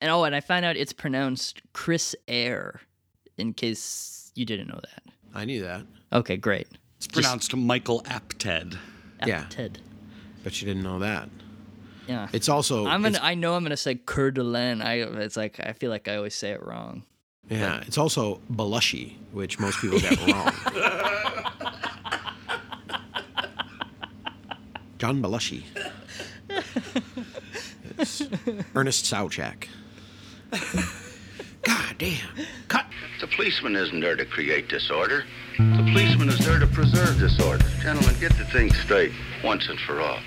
And oh, and I found out it's pronounced Chris Air, in case you didn't know that. I knew that. Okay, great. It's pronounced Michael Apted. Yeah. Ted. But you didn't know that. Yeah. It's also I'm gonna. it's- I know I'm gonna say Coeur d'Alene. I. It's like I feel like I always say it wrong. yeah, it's also Belushi, which most people get wrong. John Belushi. Ernest Souchak. God damn. Cut. The policeman isn't there to create disorder. The policeman is there to preserve disorder. Gentlemen, get the thing straight once and for all.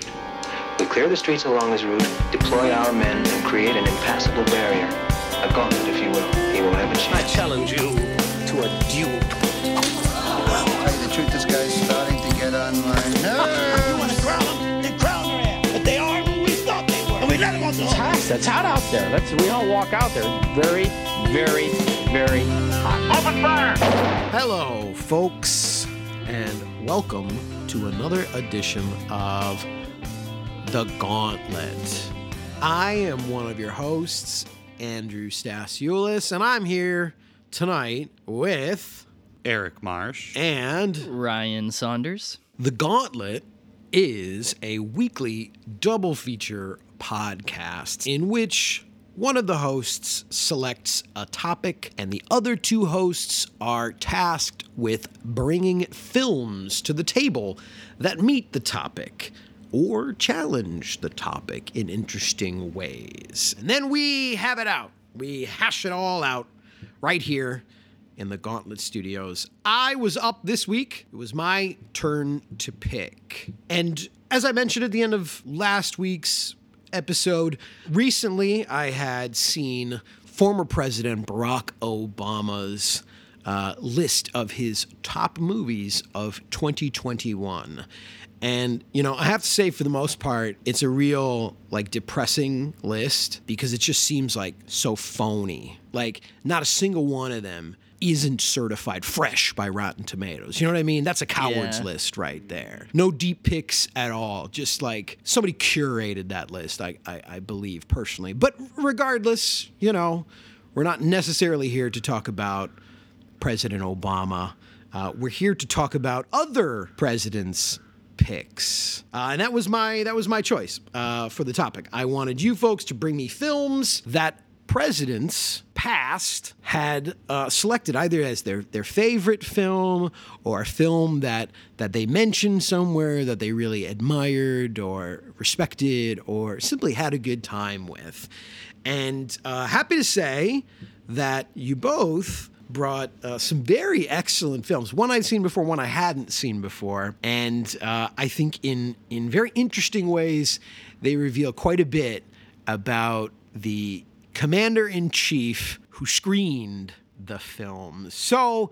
We clear the streets along his route, deploy our men, and create an impassable barrier. A gauntlet, if you will. He will have a I chance. I challenge you to a duel. Tell you the truth, this guy's starting to get on my nerves. Were. And we let them off the hook. hot. It's hot out there. Let's we all walk out there. Very, very, very hot. Open fire! Hello, folks, and welcome to another edition of The Gauntlet. I am one of your hosts, Andrew Stasiulis, and I'm here tonight with Eric Marsh. and Ryan Saunders. The Gauntlet is a weekly double feature podcast in which one of the hosts selects a topic and the other two hosts are tasked with bringing films to the table that meet the topic or challenge the topic in interesting ways. And then we have it out. We hash it all out right here in the Gauntlet Studios. I was up this week. It was my turn to pick. And as I mentioned at the end of last week's episode, recently I had seen former President Barack Obama's uh, list of his top movies of 2021. And, you know, I have to say, for the most part, it's a real, like, depressing list because it just seems like so phony. Like, not a single one of them isn't certified fresh by Rotten Tomatoes. You know what I mean? That's a coward's Yeah. list right there. No deep picks at all. Just like somebody curated that list, I, I, I believe personally. But regardless, you know, we're not necessarily here to talk about President Obama. Uh, we're here to talk about other presidents' picks, uh, and that was my that was my choice uh, for the topic. I wanted you folks to bring me films that presidents past had uh, selected either as their their favorite film or a film that that they mentioned somewhere that they really admired or respected or simply had a good time with. And uh, happy to say that you both brought uh, some very excellent films. One I'd seen before, one I hadn't seen before, and uh, I think in in very interesting ways, they reveal quite a bit about the commander in chief who screened the film. So.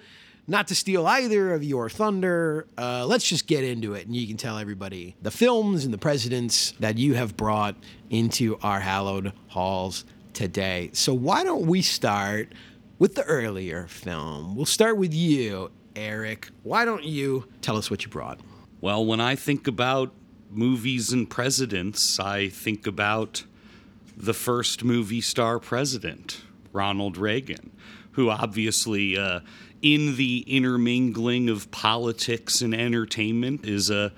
Not to steal either of your thunder, uh, let's just get into it and you can tell everybody the films and the presidents that you have brought into our hallowed halls today. So, why don't we start with the earlier film? We'll start with you, Eric. Why don't you tell us what you brought? Well, when I think about movies and presidents, I think about the first movie star president, Ronald Reagan, who obviously, uh, in the intermingling of politics and entertainment, is a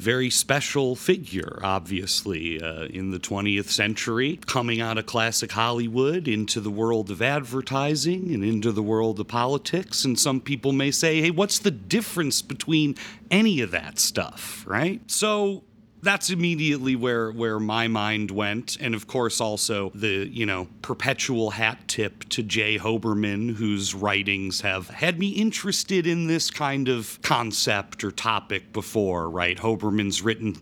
very special figure, obviously, uh, in the 20th century, coming out of classic Hollywood into the world of advertising and into the world of politics. And some people may say, hey, what's the difference between any of that stuff, right? So that's immediately where where my mind went. And of course also the you know perpetual hat tip to Jay Hoberman whose writings have had me interested in this kind of concept or topic before right? Hoberman's written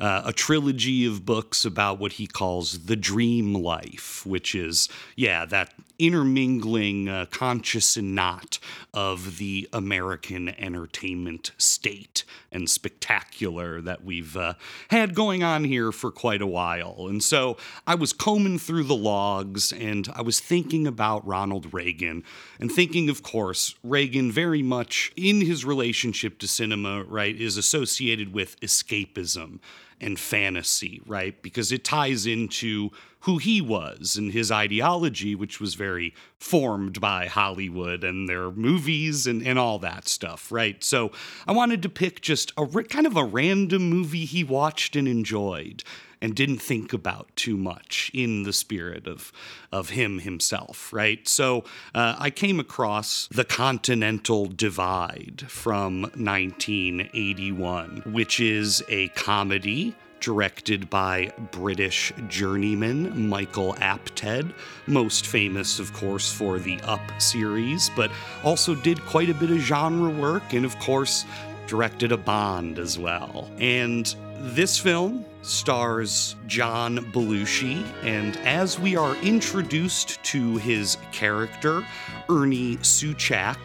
uh, a trilogy of books about what he calls the dream life, which is, yeah, that intermingling, uh, conscious and not, of the American entertainment state and spectacular that we've uh, had going on here for quite a while. And so I was combing through the logs and I was thinking about Ronald Reagan and thinking, of course, Reagan very much in his relationship to cinema, right, is associated with escapism and fantasy, right? Because it ties into who he was and his ideology, which was very formed by Hollywood and their movies and, and all that stuff, right? So I wanted to pick just a kind of a random movie he watched and enjoyed and didn't think about too much in the spirit of of him himself, right? So uh, I came across The Continental Divide from 1981, which is a comedy directed by British journeyman Michael Apted, most famous, of course, for the Up series, but also did quite a bit of genre work and, of course, directed a Bond as well. And this film stars John Belushi, and as we are introduced to his character, Ernie Souchak,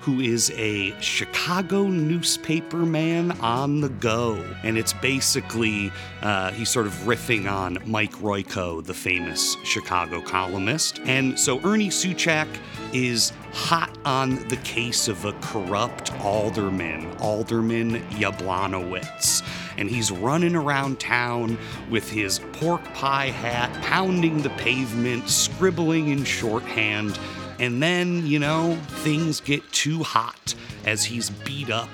who is a Chicago newspaper man on the go. And it's basically, uh, he's sort of riffing on Mike Royko, the famous Chicago columnist. And so Ernie Souchak is hot on the case of a corrupt alderman, Alderman Yablonowitz. And he's running around town with his pork pie hat, pounding the pavement, scribbling in shorthand and then, you know, things get too hot as he's beat up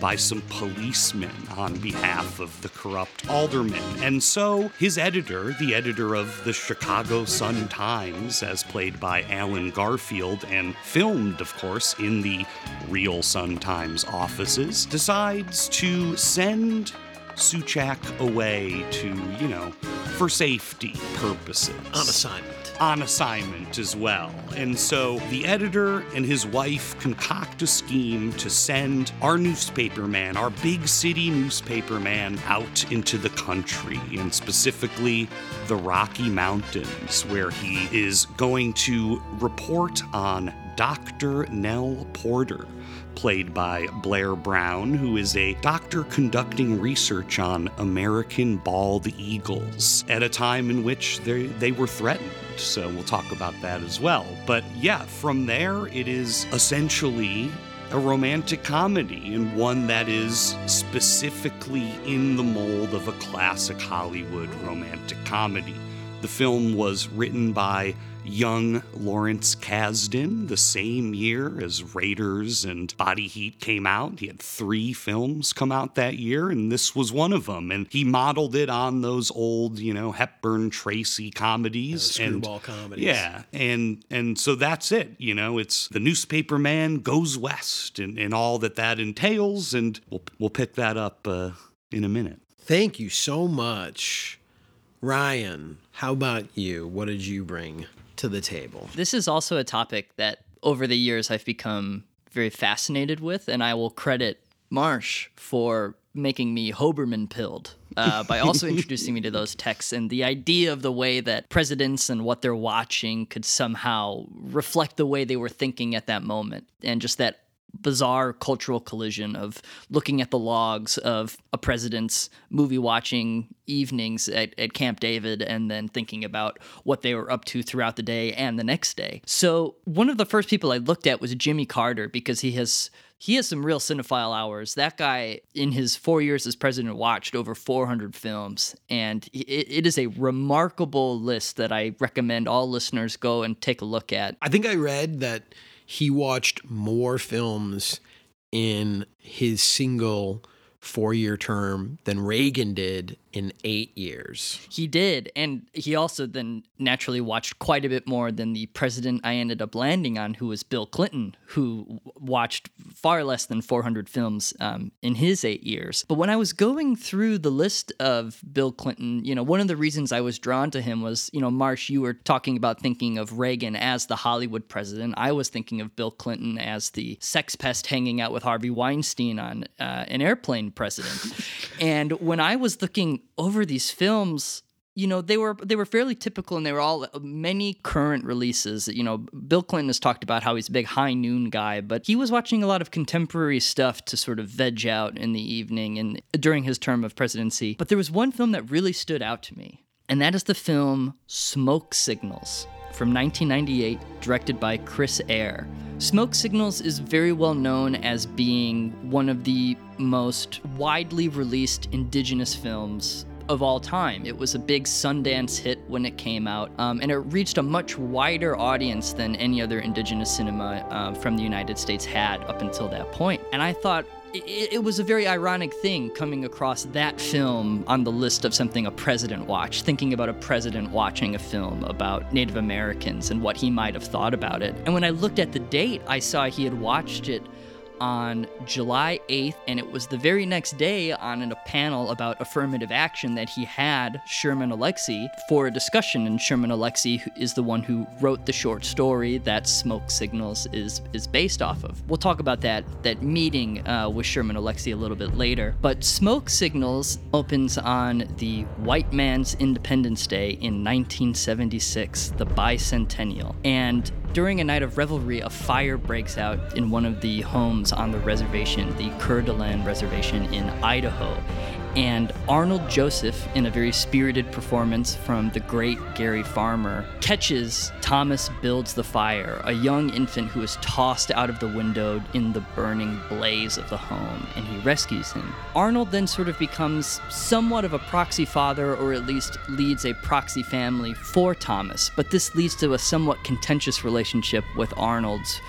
by some policemen on behalf of the corrupt alderman. And so his editor, the editor of the Chicago Sun Times, as played by Allen Garfield and filmed, of course, in the real Sun Times offices, decides to send Souchak away to, you know, for safety purposes. On assignment on assignment as well. And so the editor and his wife concoct a scheme to send our newspaper man, our big city newspaper man, out into the country and specifically the Rocky Mountains, where he is going to report on Dr. Nell Porter played by Blair Brown, who is a doctor conducting research on American bald eagles at a time in which they, they were threatened. So we'll talk about that as well. But yeah, from there, it is essentially a romantic comedy and one that is specifically in the mold of a classic Hollywood romantic comedy. The film was written by young Lawrence Kasdan the same year as Raiders and Body Heat came out. He had three films come out that year, and this was one of them. And he modeled it on those old, you know, Hepburn Tracy comedies yeah, and screwball comedies. Yeah, and and so that's it. You know, it's the newspaper man goes west and, and all that that entails, and we'll we'll pick that up uh, in a minute. Thank you so much. Ryan, how about you? What did you bring to the table? This is also a topic that over the years I've become very fascinated with, and I will credit Marsh for making me Hoberman pilled uh, by also introducing me to those texts and the idea of the way that presidents and what they're watching could somehow reflect the way they were thinking at that moment, and just that bizarre cultural collision of looking at the logs of a president's movie watching evenings at, at Camp David and then thinking about what they were up to throughout the day and the next day. So one of the first people I looked at was Jimmy Carter because he has he has some real cinephile hours. That guy, in his four years as president, watched over 400 films, and it, it is a remarkable list that I recommend all listeners go and take a look at. I think I read that he watched more films in his single four year term than Reagan did in eight years. He did. And he also then naturally watched quite a bit more than the president I ended up landing on, who was Bill Clinton, who watched far less than 400 films um, in his eight years. But when I was going through the list of Bill Clinton, you know, one of the reasons I was drawn to him was, you know, Marsh, you were talking about thinking of Reagan as the Hollywood president. I was thinking of Bill Clinton as the sex pest hanging out with Harvey Weinstein on uh, an airplane president. and when I was looking over these films, you know they were they were fairly typical and they were all uh, many current releases. You know bill clinton has talked about how he's a big high noon guy but he was watching a lot of contemporary stuff to sort of veg out in the evening and during his term of presidency. But there was one film that really stood out to me and that is the film smoke signals from 1998 directed by chris eyre Smoke Signals is very well known as being one of the most widely released indigenous films of all time. It was a big Sundance hit when it came out, um, and it reached a much wider audience than any other indigenous cinema uh, from the United States had up until that point. And I thought, it, it, was a very ironic thing coming across that film on the list of something a president watched, thinking about a president watching a film about Native Americans and what he might have thought about it. And when I looked at the date, I saw he had watched it on July 8th, and it was the very next day on a panel about affirmative action that he had Sherman Alexie for a discussion. And Sherman Alexie is the one who wrote the short story that Smoke Signals is is based off of. We'll talk about that that meeting uh, with Sherman Alexie a little bit later. But Smoke Signals opens on the White Man's Independence Day in 1976, the bicentennial, and during a night of revelry, a fire breaks out in one of the homes on the reservation, the Coeur d'Alene Reservation in Idaho. And Arnold Joseph, in a very spirited performance from the great Gary Farmer, catches Thomas builds the fire, a young infant who is tossed out of the window in the burning blaze of the home, and he rescues him. Arnold then sort of becomes somewhat of a proxy father, or at least leads a proxy family for Thomas, but this leads to a somewhat contentious relationship with Arnold's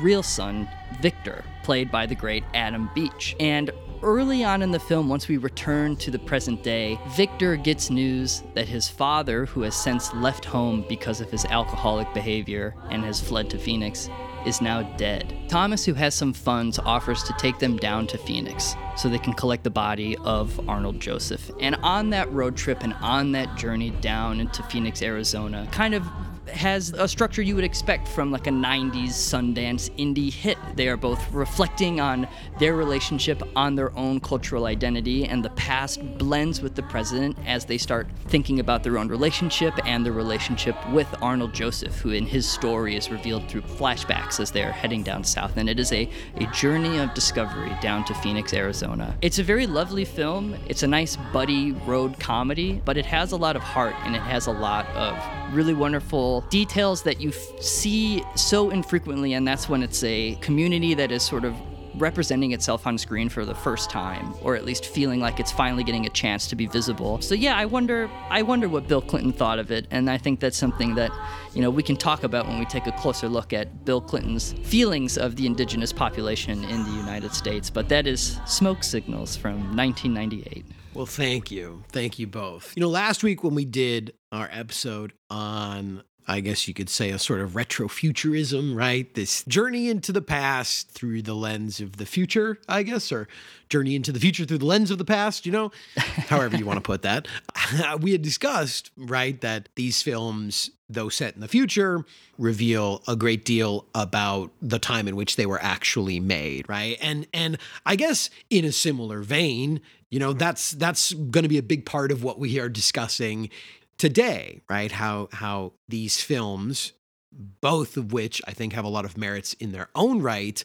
real son, Victor, played by the great Adam Beach. And early on in the film, once we return to the present day, Victor gets news that his father, who has since left home because of his alcoholic behavior and has fled to Phoenix, is now dead. Thomas, who has some funds, offers to take them down to Phoenix so they can collect the body of Arnold Joseph. And on that road trip and on that journey down into Phoenix, Arizona, kind of has a structure you would expect from like a 90s Sundance indie hit. They are both reflecting on their relationship, on their own cultural identity, and the past blends with the present as they start thinking about their own relationship and their relationship with Arnold Joseph, who in his story is revealed through flashbacks as they're heading down south. And it is a, a journey of discovery down to Phoenix, Arizona. It's a very lovely film. It's a nice buddy road comedy, but it has a lot of heart and it has a lot of really wonderful details that you f- see so infrequently, and that's when it's a community that is sort of representing itself on screen for the first time or at least feeling like it's finally getting a chance to be visible. So yeah, I wonder I wonder what Bill Clinton thought of it and I think that's something that you know we can talk about when we take a closer look at Bill Clinton's feelings of the indigenous population in the United States. But that is Smoke Signals from 1998. Well, thank you. Thank you both. You know, last week when we did our episode on I guess you could say a sort of retrofuturism, right? This journey into the past through the lens of the future, I guess, or journey into the future through the lens of the past, you know, however you want to put that. we had discussed, right, that these films, though set in the future, reveal a great deal about the time in which they were actually made, right? And and I guess in a similar vein, you know, that's that's going to be a big part of what we are discussing today, right? How how these films, both of which I think have a lot of merits in their own right,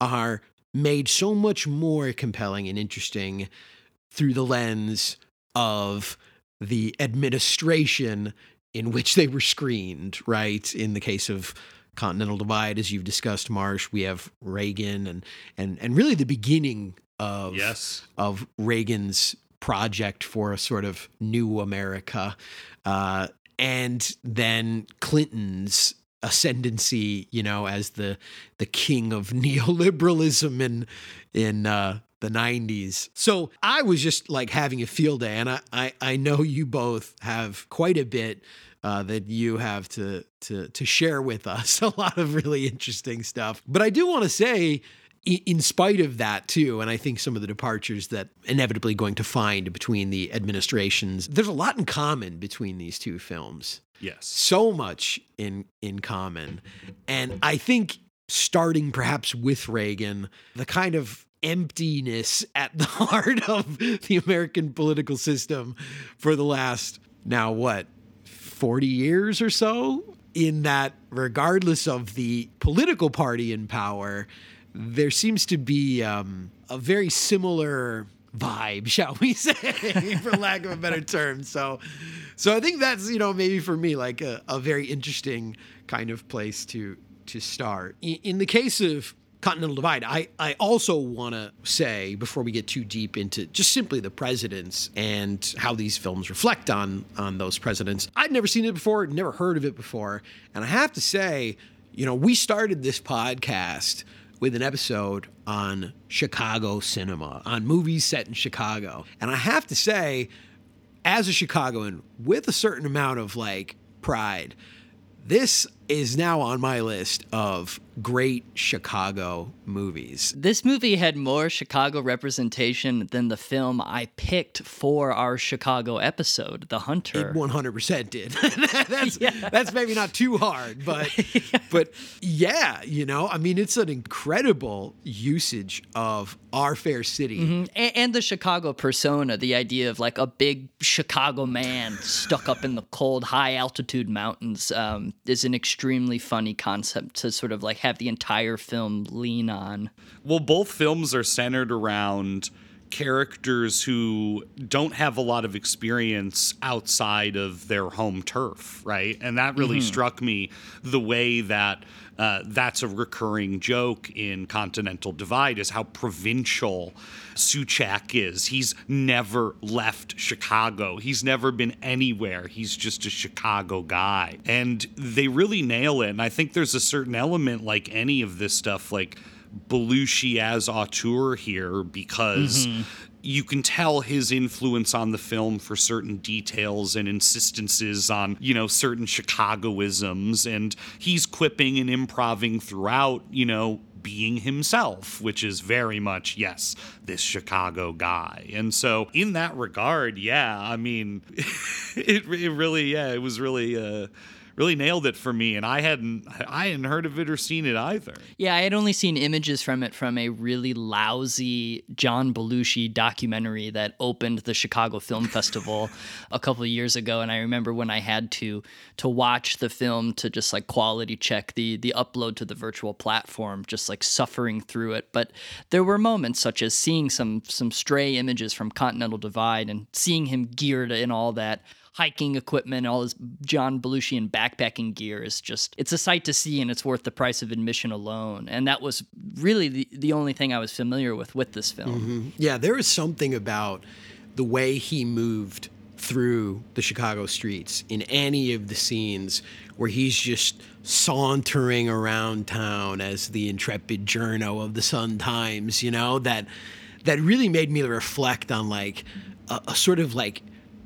are made so much more compelling and interesting through the lens of the administration in which they were screened, right? In the case of Continental Divide, as you've discussed, Marsh, we have Reagan and and and really the beginning of yes. of Reagan's project for a sort of new America. Uh, and then Clinton's ascendancy, you know, as the the king of neoliberalism in in uh, the 90s. So I was just like having a field day, and I I, I know you both have quite a bit. Uh, that you have to to to share with us a lot of really interesting stuff. But I do want to say in spite of that too and i think some of the departures that inevitably going to find between the administrations there's a lot in common between these two films. Yes. So much in in common. And i think starting perhaps with reagan the kind of emptiness at the heart of the american political system for the last now what 40 years or so? In that regardless of the political party in power there seems to be um, a very similar vibe, shall we say, for lack of a better term. So, so I think that's you know maybe for me like a, a very interesting kind of place to to start. In, in the case of Continental Divide. I, I also want to say, before we get too deep into just simply the presidents and how these films reflect on, on those presidents, I'd never seen it before, never heard of it before. And I have to say, you know, we started this podcast with an episode on Chicago cinema, on movies set in Chicago. And I have to say, as a Chicagoan, with a certain amount of like pride, this is now on my list of great Chicago movies. This movie had more Chicago representation than the film I picked for our Chicago episode, The Hunter. It 100% did. that's yeah. that's maybe not too hard, but but yeah, you know, I mean it's an incredible usage of our fair city mm-hmm. and, and the Chicago persona, the idea of like a big Chicago man stuck up in the cold, high altitude mountains um, is an extremely funny concept to sort of like have the entire film lean on. Well, both films are centered around characters who don't have a lot of experience outside of their home turf, right? And that really mm-hmm. struck me the way that uh, that's a recurring joke in Continental Divide is how provincial Souchak is. He's never left Chicago. He's never been anywhere. He's just a Chicago guy. And they really nail it. And I think there's a certain element, like any of this stuff, like Belushi as auteur here, because. Mm-hmm you can tell his influence on the film for certain details and insistences on, you know, certain Chicagoisms. And he's quipping and improving throughout, you know, being himself, which is very much, yes, this Chicago guy. And so, in that regard, yeah, I mean, it, it really, yeah, it was really, uh, really nailed it for me, and I hadn't I hadn't heard of it or seen it either. Yeah, I had only seen images from it from a really lousy John Belushi documentary that opened the Chicago Film Festival a couple of years ago, and I remember when I had to to watch the film to just like quality check the the upload to the virtual platform, just like suffering through it. But there were moments such as seeing some some stray images from Continental Divide and seeing him geared in all that hiking equipment, all his John Belushian backpacking gear is just it's a sight to see and it's worth the price of admission alone. And that was really the, the only thing I was familiar with with this film. Mm-hmm. Yeah, there is something about the way he moved through the Chicago streets in any of the scenes where he's just sauntering around town as the intrepid journo of the Sun Times, you know, that that really made me reflect on like a, a sort of like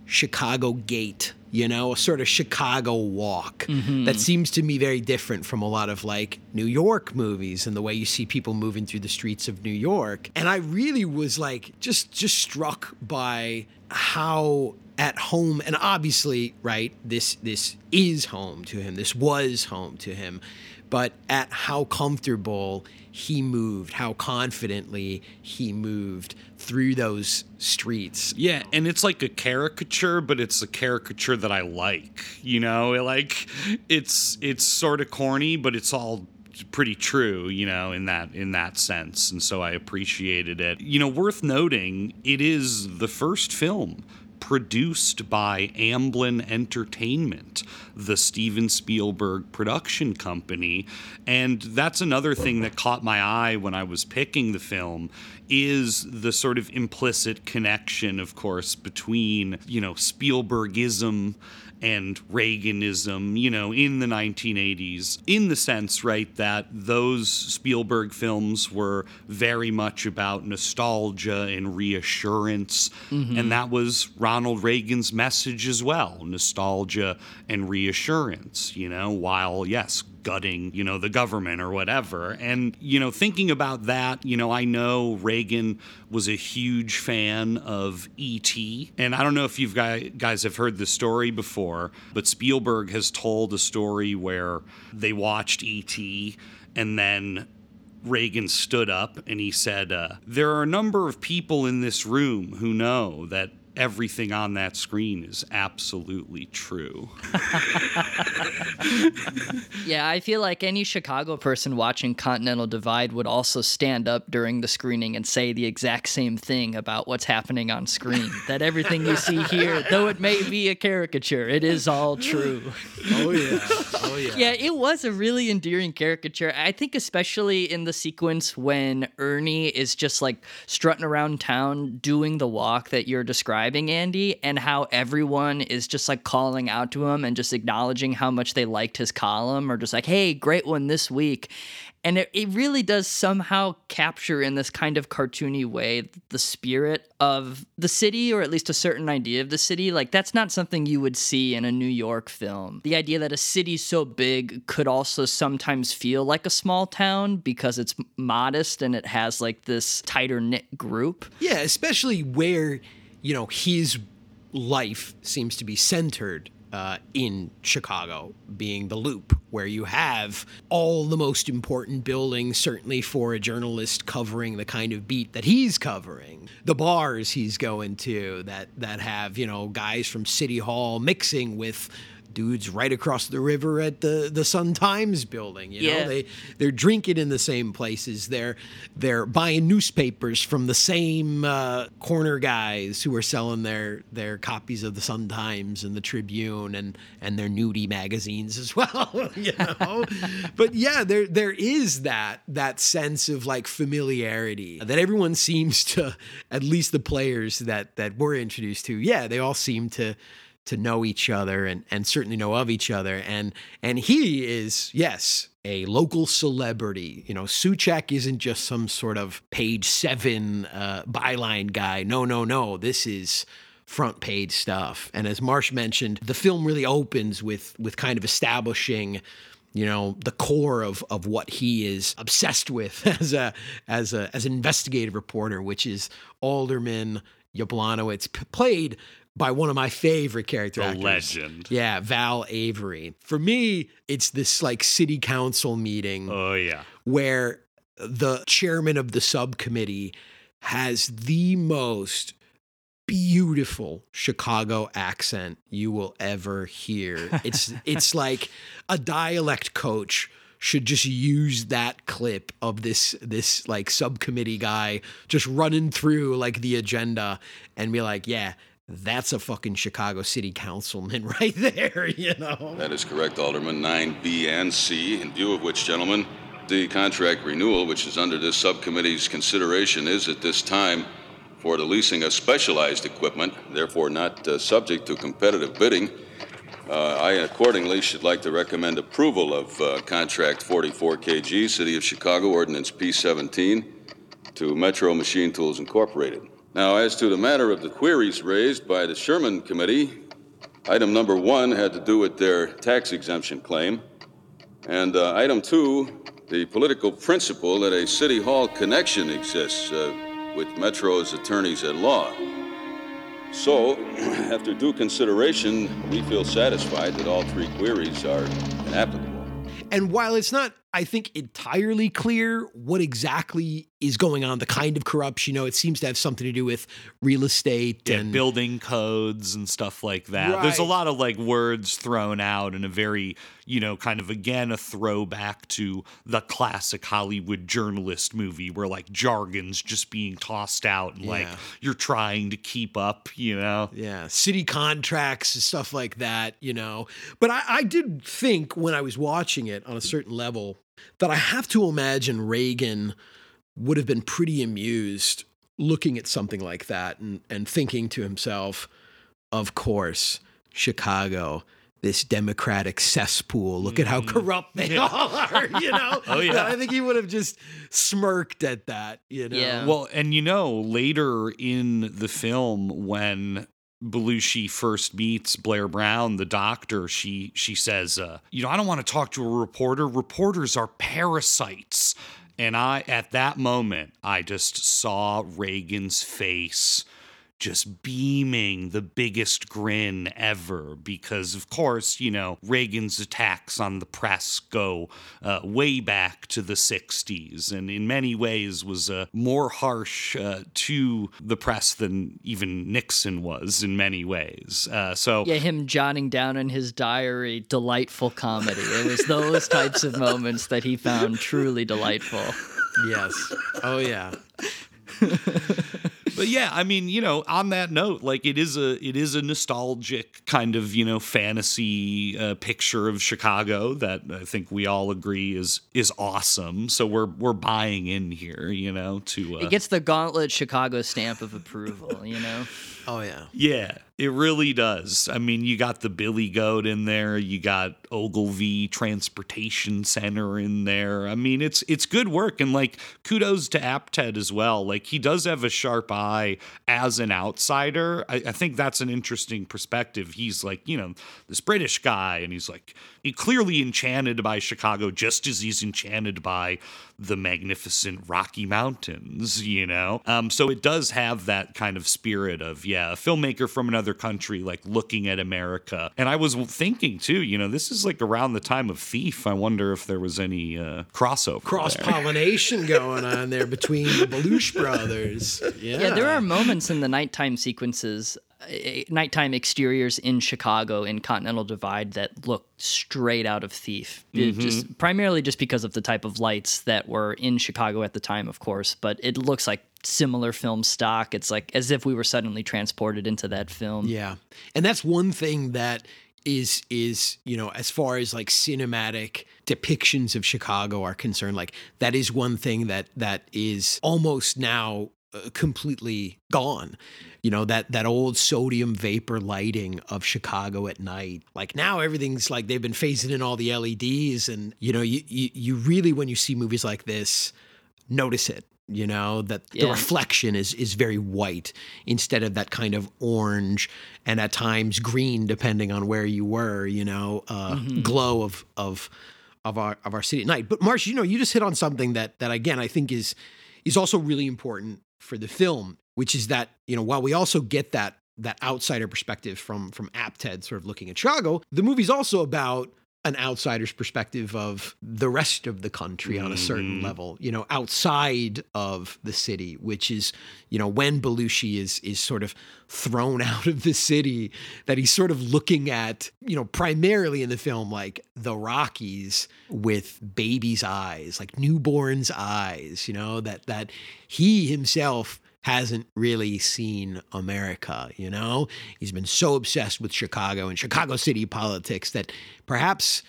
Chicago gait, you know, a sort of Chicago walk mm-hmm. that seems to me very different from a lot of like New York movies and the way you see people moving through the streets of New York. And I really was like just just struck by how at home and obviously, right, this this is home to him. This was home to him. But at how comfortable he moved, how confidently he moved through those streets. Yeah, and it's like a caricature, but it's a caricature that I like. You know, like it's it's sort of corny, but it's all pretty true, you know, in that in that sense. And so I appreciated it. You know, worth noting, it is the first film produced by Amblin Entertainment, the Steven Spielberg production company. And that's another thing that caught my eye when I was picking the film is the sort of implicit connection, of course, between, you know, Spielbergism and Reaganism, you know, in the 1980s, in the sense, right, that those Spielberg films were very much about nostalgia and reassurance. Mm-hmm. And that was Ronald Reagan's message as well nostalgia and reassurance, you know, while, yes, gutting, you know, the government or whatever. And, you know, thinking about that, you know, I know Reagan was a huge fan of E.T. And I don't know if you guys have heard the story before, but Spielberg has told a story where they watched E.T. and then Reagan stood up and he said, uh, There are a number of people in this room who know that everything on that screen is absolutely true. Yeah, I feel like any Chicago person watching Continental Divide would also stand up during the screening and say the exact same thing about what's happening on screen. that everything you see here, though it may be a caricature, it is all true. Oh yeah. Oh yeah. Yeah, it was a really endearing caricature. I think especially in the sequence when Ernie is just like strutting around town doing the walk that you're describing, Andy, and how everyone is just like calling out to him and just acknowledging how much they liked his column or just like, hey, great one this week. And it, it really does somehow capture in this kind of cartoony way the spirit of the city, or at least a certain idea of the city. Like, that's not something you would see in a New York film. The idea that a city so big could also sometimes feel like a small town because it's modest and it has like this tighter knit group. Yeah, especially where, you know, his life seems to be centered uh, in Chicago, being the loop, where you have all the most important buildings, certainly for a journalist covering the kind of beat that he's covering. The bars he's going to that that have, you know, guys from City Hall mixing with dudes right across the river at the the Sun Times building. You know, Yeah. they they're drinking in the same places. They're they're buying newspapers from the same uh, corner guys who are selling their their copies of the Sun Times and the Tribune and and their nudie magazines as well. You know, but yeah, there there is that that sense of like familiarity that everyone seems to, at least the players that that we're introduced to. Yeah, they all seem to to know each other and, and certainly know of each other. And and he is, yes, a local celebrity. You know, Souchak isn't just some sort of page seven uh, byline guy. No, no, no. This is front page stuff. And as Marsh mentioned, the film really opens with with kind of establishing you know the core of of what he is obsessed with as a as a as an investigative reporter which is alderman Yablonowitz played by one of my favorite character A actors. legend. Yeah, Val Avery. For me, it's this like city council meeting Oh yeah. where the chairman of the subcommittee has the most beautiful Chicago accent you will ever hear. It's it's like a dialect coach should just use that clip of this this like subcommittee guy just running through like the agenda and be like, yeah, that's a fucking Chicago city councilman right there, you know. That is correct, Alderman. 9B and C, in view of which, gentlemen, the contract renewal, which is under this subcommittee's consideration, is at this time for the leasing of specialized equipment, therefore not uh, subject to competitive bidding. Uh, I accordingly should like to recommend approval of uh, Contract 44KG, City of Chicago Ordinance P17, to Metro Machine Tools Incorporated. Now, as to the matter of the queries raised by the Sherman Committee, item number one had to do with their tax exemption claim. And uh, item two, the political principle that a city hall connection exists uh, with Metro's attorneys at law. So, after due consideration, we feel satisfied that all three queries are inapplicable. And while it's not, I think, entirely clear what exactly is going on, the kind of corruption, you know, it seems to have something to do with real estate Yeah, and building codes and stuff like that. There's a lot of like words thrown out in a very, you know, kind of again a throwback to the classic Hollywood journalist movie where like jargon's just being tossed out and like you're trying to keep up, you know. yeah, city contracts and stuff like that, you know. But I, I did think when I was watching it on a certain level that I have to imagine Reagan would have been pretty amused looking at something like that and, and thinking to himself, of course, Chicago. This democratic cesspool. Look at how mm. corrupt they all are, you know? Oh, yeah. I think he would have just smirked at that, you know? Yeah. Well, and you know, later in the film when Belushi first meets Blair Brown, the doctor, she she says, uh, "You know, I don't want to talk to a reporter. Reporters are parasites." And I, at that moment, I just saw Reagan's face just beaming the biggest grin ever because, of course, you know, Reagan's attacks on the press go uh, way back to the 60s and in many ways was uh, more harsh uh, to the press than even Nixon was in many ways. Uh, so, Yeah, him jotting down in his diary, delightful comedy. It was those types of moments that he found truly delightful. Yes. Oh yeah. but yeah, I mean, you know, on that note, like it is a it is a nostalgic kind of you know fantasy uh, picture of Chicago that I think we all agree is is awesome. So we're we're buying in here, you know, to uh, It gets the gauntlet Chicago stamp of approval, you know? Oh yeah. Yeah, it really does. I mean, you got the Billy Goat in there, you got Ogilvy Transportation Center in there. I mean, it's it's good work and like kudos to Apted as well. Like he does have a sharp eye as an outsider. I, I think that's an interesting perspective. He's like, you know, this British guy, and he's like clearly enchanted by Chicago just as he's enchanted by the magnificent Rocky Mountains, you know? Um, so it does have that kind of spirit of, yeah, a filmmaker from another country, like looking at America. And I was thinking too, you know, this is like around the time of Thief. I wonder if there was any uh, crossover. Cross pollination going on there between the Belushi brothers. Yeah. Yeah, there are moments in the nighttime sequences, uh, nighttime exteriors in Chicago in Continental Divide that look straight out of Thief. It Just primarily just because of the type of lights that were in Chicago at the time, of course. But it looks like similar film stock. It's like as if we were suddenly transported into that film. Yeah. And that's one thing that is is, you know, as far as like cinematic depictions of Chicago are concerned, like that is one thing that that is almost now uh, completely gone. You know, that that old sodium vapor lighting of Chicago at night. Like now everything's like they've been phasing in all the LEDs and you know, you you, you really when you see movies like this notice it you know that the Yeah. reflection is is very white instead of that kind of orange and at times green depending on where you were you know uh, glow of of of our of our city at night but marsh you know you just hit on something that that again i think is is also really important for the film which is that you know while we also get that that outsider perspective from from apted sort of looking at chicago the movie's also about an outsider's perspective of the rest of the country on a certain mm-hmm. level, you know, outside of the city, which is, you know, when Belushi is is sort of thrown out of the city, that he's sort of looking at, you know, primarily in the film like the Rockies with baby's eyes, like newborn's eyes, you know, that that he himself hasn't really seen America, you know? He's been so obsessed with Chicago and Chicago city politics that perhaps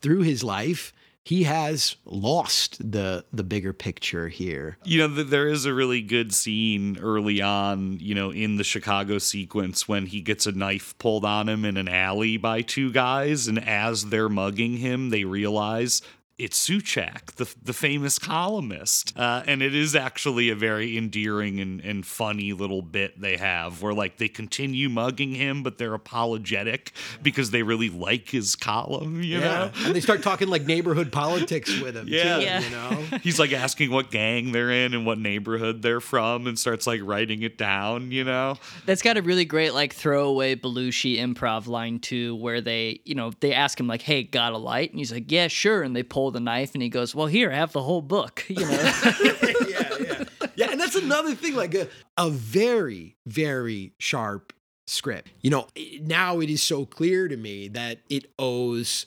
through his life he has lost the the bigger picture here. You know, there is a really good scene early on, you know, in the Chicago sequence when he gets a knife pulled on him in an alley by two guys, and as they're mugging him, they realize it's Souchak, the the famous columnist, uh, and it is actually a very endearing and, and funny little bit they have, where like they continue mugging him, but they're apologetic because they really like his column, you know. And they start talking like neighborhood politics with him Yeah. too, Yeah. you know? He's like asking what gang they're in and what neighborhood they're from and starts like writing it down, you know? That's got a really great like throwaway Belushi improv line too, where they, you know, they ask him like, "Hey, got a light?" And he's like, "Yeah, sure." And they pull the knife, and he goes, "Well, here, I have the whole book." You know, yeah, yeah. Yeah, and that's another thing, like a, a very, very sharp script. You know, now it is so clear to me that it owes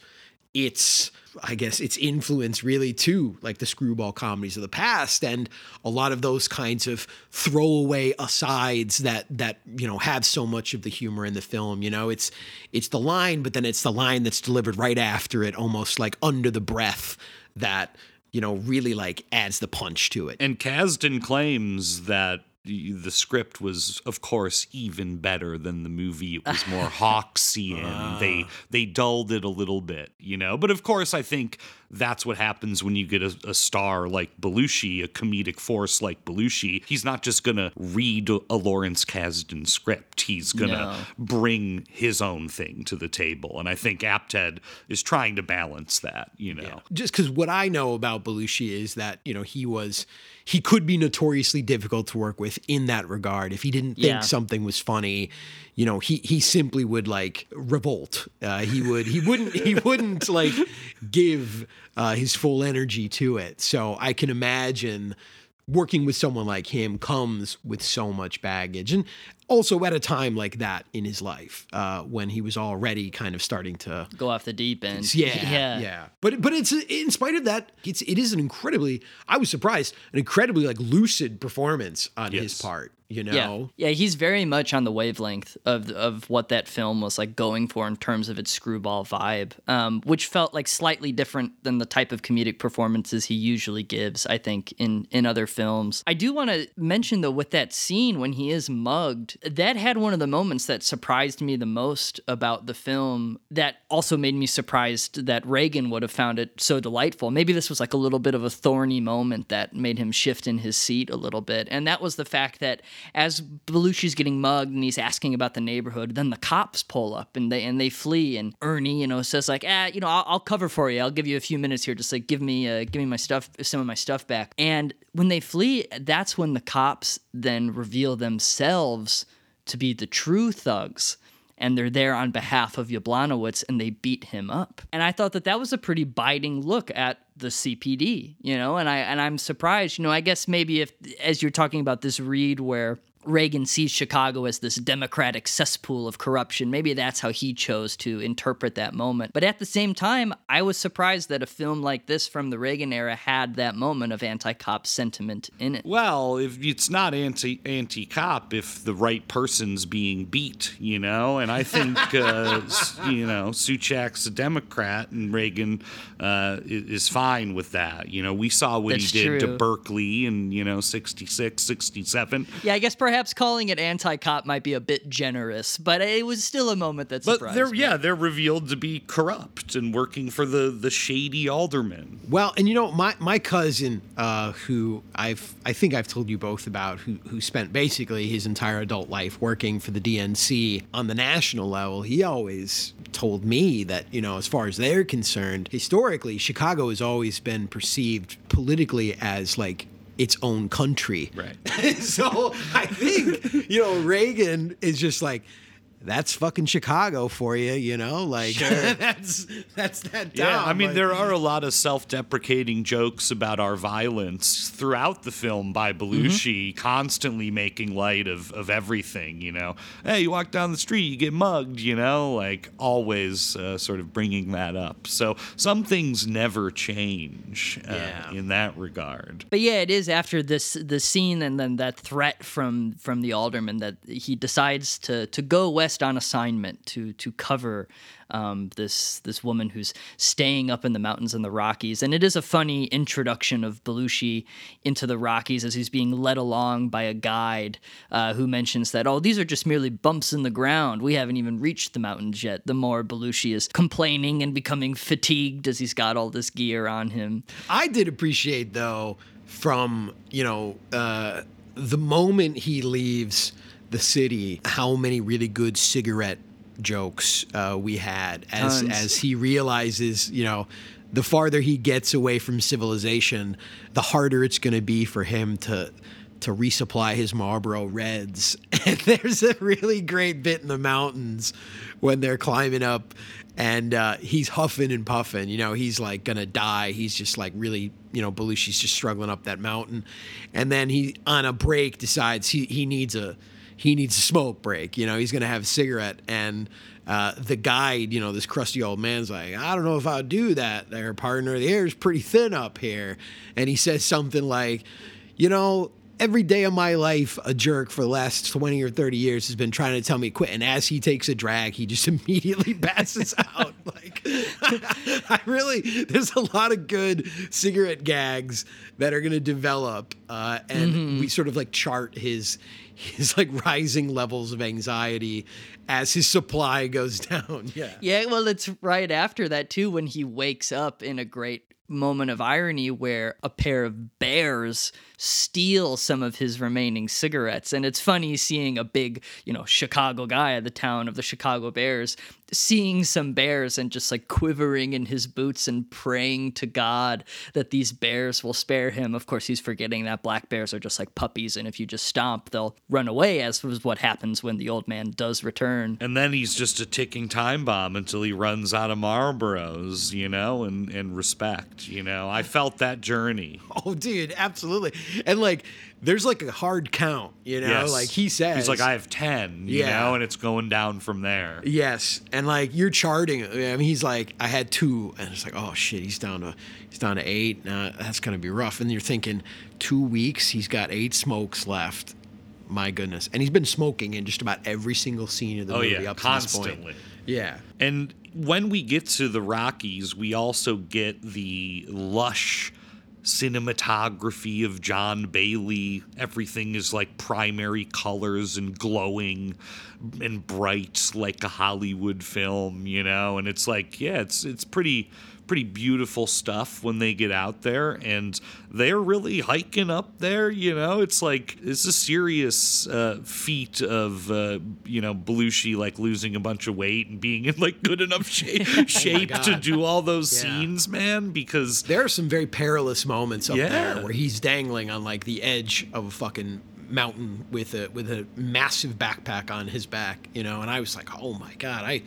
its, I guess, its influence really to like the screwball comedies of the past and a lot of those kinds of throwaway asides that that you know have so much of the humor in the film. You know, it's it's the line, but then it's the line that's delivered right after it, almost like under the breath that you know, really like adds the punch to it. And Kasdan claims that the script was, of course, even better than the movie. It was more Hawksian. They ah. they dulled it a little bit, you know. But of course, I think that's what happens when you get a, a star like Belushi, a comedic force like Belushi. He's not just gonna read a Lawrence Kasdan script. He's gonna No. bring his own thing to the table, and I think Apted is trying to balance that. You know, just because what I know about Belushi is that you know he was he could be notoriously difficult to work with in that regard. If he didn't think Yeah. something was funny, you know he he simply would like revolt. Uh, he would he wouldn't he wouldn't like give uh, his full energy to it. So I can imagine working with someone like him comes with so much baggage and also at a time like that in his life uh, when he was already kind of starting to Go off the deep end. yeah, yeah. yeah, But but it's in spite of that, it's it is an incredibly I was surprised an incredibly like lucid performance on his part. You Yeah, know, yeah, he's very much on the wavelength of of what that film was like going for in terms of its screwball vibe, um, which felt like slightly different than the type of comedic performances he usually gives. I think in in other films. I do want to mention though with that scene when he is mugged, that had one of the moments that surprised me the most about the film. That also made me surprised that Reagan would have found it so delightful. Maybe this was like a little bit of a thorny moment that made him shift in his seat a little bit, and that was the fact that as Belushi's getting mugged and he's asking about the neighborhood, then the cops pull up and they and they flee, and Ernie, you know, says like, ah, you know, I'll, I'll cover for you. I'll give you a few minutes here, just like give me, uh, give me my stuff, some of my stuff back. And when they flee, that's when the cops then reveal themselves to be the true thugs and they're there on behalf of Yablonowitz and they beat him up. And I thought that that was a pretty biting look at the CPD, you know, and I and I'm surprised, you know, I guess maybe if as you're talking about this read where Reagan sees Chicago as this democratic cesspool of corruption. Maybe that's how he chose to interpret that moment. But at the same time, I was surprised that a film like this from the Reagan era had that moment of anti-cop sentiment in it. Well, if it's not anti anti cop, if the right person's being beat, you know, and I think uh, you know Souchak's a Democrat and Reagan uh, is fine with that. You know, we saw what That's he did to. Berkeley in you know 66, 67. Yeah, I guess perhaps calling it anti-cop might be a bit generous, but it was still a moment that But surprised they're me. yeah, they're revealed to be corrupt and working for the the shady alderman. Well, and you know, my my cousin, uh, who I've I think I've told you both about, who who spent basically his entire adult life working for the DNC on the national level. He always told me that you know, as far as they're concerned, historically, Chicago has always been perceived politically as like its own country. Right. so I think you know Reagan is just like. That's fucking Chicago for you, you know. Like that's that's that. Yeah, I mean, like- there are a lot of self deprecating jokes about our violence throughout the film by Belushi, constantly making light of, of everything, you know. Hey, you walk down the street, you get mugged, you know, like always uh, sort of bringing that up. So some things never change uh, Yeah. in that regard. But yeah, it is after this the scene and then that threat from from the alderman that he decides to to go west on assignment to to cover um, this this woman who's staying up in the mountains in the Rockies. And it is a funny introduction of Belushi into the Rockies as he's being led along by a guide uh, who mentions that oh these are just merely bumps in the ground. We haven't even reached the mountains yet. The more Belushi is complaining and becoming fatigued as he's got all this gear on him. I did appreciate though from you know uh, the moment he leaves the city, how many really good cigarette jokes uh, we had as Tons. as he realizes you know. The farther he gets away from civilization, the harder it's going to be for him to to resupply his Marlboro Reds. And there's a really great bit in the mountains when they're climbing up and uh, he's huffing and puffing. You know, he's like gonna die. He's just like really, you know, Belushi's just struggling up that mountain. And then he, on a break, decides he, he needs a he needs a smoke break. You know, he's gonna have a cigarette. And uh, the guide, you know, this crusty old man's like, I don't know if I'll do that, there, partner. The air's pretty thin up here. And he says something like, you know, every day of my life, a jerk for the last 20 or 30 years has been trying to tell me quit. And as he takes a drag, he just immediately passes out. Like, I really, there's a lot of good cigarette gags that are going to develop. Uh, and we sort of like chart his, his like rising levels of anxiety as his supply goes down. Yeah. Yeah, well, it's right after that too when he wakes up in a great moment of irony where a pair of bears steal some of his remaining cigarettes. And it's funny seeing a big, you know, Chicago guy at the town of the Chicago Bears seeing some bears and just like quivering in his boots and praying to God that these bears will spare him. Of course, he's forgetting that black bears are just like puppies, and if you just stomp, they'll run away, as was what happens when the old man does return. And then he's just a ticking time bomb until he runs out of Marlboros, you know, and, and respect. You know, I felt that journey. Oh, dude, absolutely. And like, there's like a hard count, you know, Yes. like he says. He's like, I have 10, you Yeah. know, and it's going down from there. Yes, and like you're charting. I mean, he's like, I had two, and it's like, oh shit, he's down to he's down to eight. Nah, that's gonna be rough. And you're thinking, two weeks, he's got eight smokes left. My goodness, and he's been smoking in just about every single scene of the Oh, movie yeah, up to this point. Yeah, And when we get to the Rockies, we also get the lush cinematography of John Bailey. Everything is like primary colors and glowing and bright like a Hollywood film, you know? And it's like, yeah, it's it's pretty pretty beautiful stuff when they get out there and they're really hiking up there, you know? It's like it's a serious uh, feat of uh, you know, Belushi like losing a bunch of weight and being in like good enough shape shape to do all those Yeah. scenes, man, because there are some very perilous moments up Yeah. there where he's dangling on like the edge of a fucking mountain with a with a massive backpack on his back, you know. And I was like, oh my god, I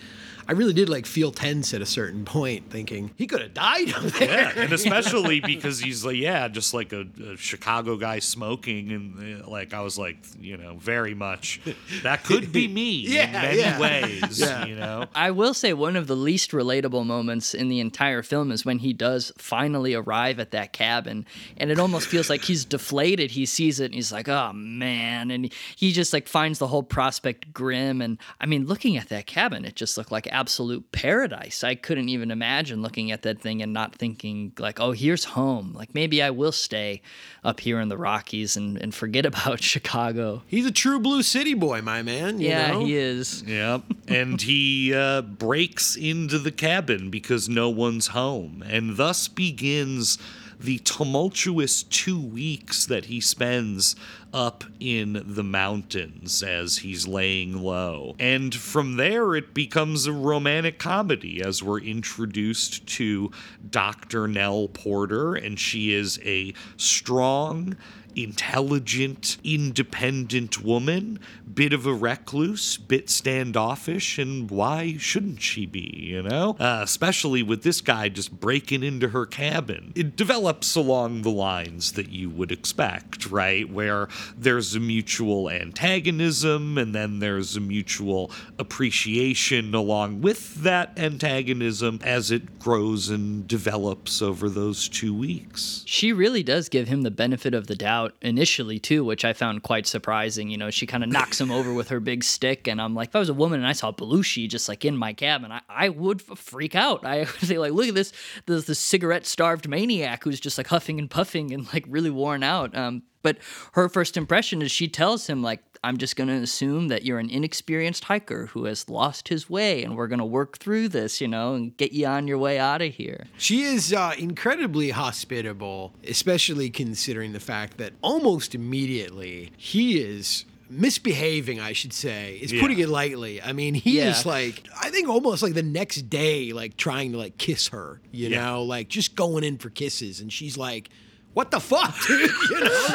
I really did like feel tense at a certain point, thinking he could have died up there. yeah, and especially because he's like, yeah, just like a, a Chicago guy smoking, and uh, like I was like, you know, very much that could be me in many yeah. ways, Yeah. you know. I will say one of the least relatable moments in the entire film is when he does finally arrive at that cabin, and it almost feels like he's deflated. He sees it and he's like, "Oh man!" and he just like finds the whole prospect grim. And I mean, looking at that cabin, it just looked like absolute paradise. I couldn't even imagine looking at that thing and not thinking like, "Oh, here's home." Like maybe I will stay up here in the Rockies and, and forget about Chicago. He's a true blue city boy, my man. you yeah, know? he is. Yep. and he uh, breaks into the cabin because no one's home, and thus begins the tumultuous two weeks that he spends up in the mountains as he's laying low. And from there, it becomes a romantic comedy as we're introduced to Dr. Nell Porter, and she is a strong, intelligent, independent woman, bit of a recluse, bit standoffish, and why shouldn't she be, you know? Uh, especially with this guy just breaking into her cabin. It develops along the lines that you would expect, right? Where there's a mutual antagonism, and then there's a mutual appreciation along with that antagonism as it grows and develops over those two weeks. She really does give him the benefit of the doubt initially too, which I found quite surprising. You know, she kind of knocks him over with her big stick, and I'm like, if I was a woman and I saw Belushi just like in my cabin, I, I would f- freak out. I would say like, look at this, this cigarette starved maniac who's just like huffing and puffing and like really worn out. Um, but her first impression is she tells him like, I'm just going to assume that you're an inexperienced hiker who has lost his way, and we're going to work through this, you know, and get you on your way out of here. She is uh, incredibly hospitable, especially considering the fact that almost immediately he is misbehaving, I should say, is putting it lightly. I mean, he Yeah. is like, I think almost like the next day, like trying to like kiss her, you Yeah. know, like just going in for kisses. And she's like, what the fuck, dude? You know,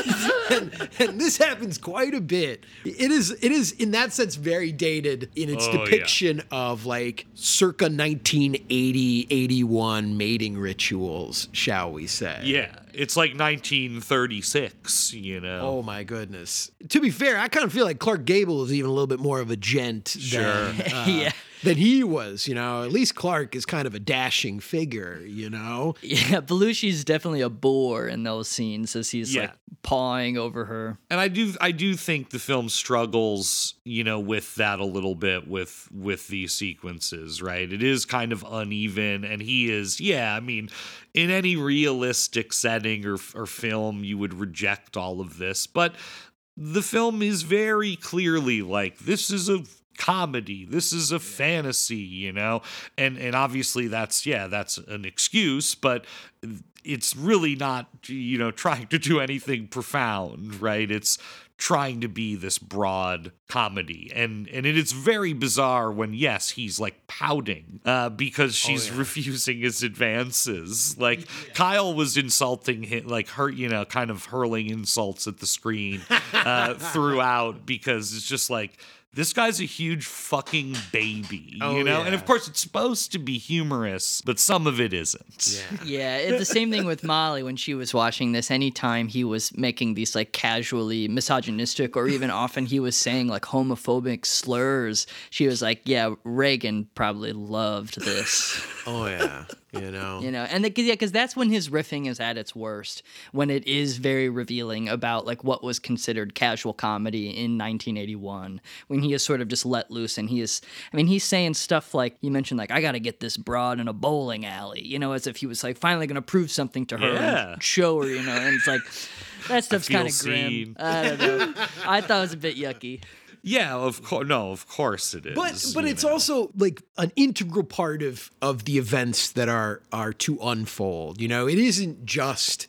and, and this happens quite a bit. It is, it is in that sense very dated in its Oh, yeah. depiction of like circa 1980, 81 mating rituals, shall we say? Yeah, it's like 1936, you know. Oh my goodness. To be fair, I kind of feel like Clark Gable is even a little bit more of a gent Sure. than, uh, Yeah. than he was. You know, at least Clark is kind of a dashing figure. You know, Yeah, Belushi's definitely a bore in those scenes as he's Yeah. like pawing over her. and I do I do think the film struggles, you know, with that a little bit with with these sequences, right? It is kind of uneven and he is yeah, I mean, in any realistic setting or or film you would reject all of this, but the film is very clearly like this is a comedy. This is a fantasy, you know? And and obviously that's yeah, that's an excuse, but it's really not you know trying to do anything profound, right? It's trying to be this broad comedy and and it is very bizarre when yes he's like pouting uh, because she's oh, yeah. refusing his advances like yeah. kyle was insulting him like her you know kind of hurling insults at the screen uh, throughout because it's just like this guy's a huge fucking baby, oh, you know? Yeah. And of course, it's supposed to be humorous, but some of it isn't. Yeah. yeah, it's the same thing with Molly when she was watching this. Anytime he was making these like casually misogynistic or even often he was saying like homophobic slurs, she was like, yeah, Reagan probably loved this. oh, yeah you know you know and the, yeah because that's when his riffing is at its worst when it is very revealing about like what was considered casual comedy in 1981 when he is sort of just let loose and he is i mean he's saying stuff like you mentioned like i gotta get this broad in a bowling alley you know as if he was like finally gonna prove something to her yeah. and show her you know and it's like that stuff's kind of grim i don't know i thought it was a bit yucky yeah, of course. No, of course it is. But but it's know. also like an integral part of of the events that are are to unfold. You know, it isn't just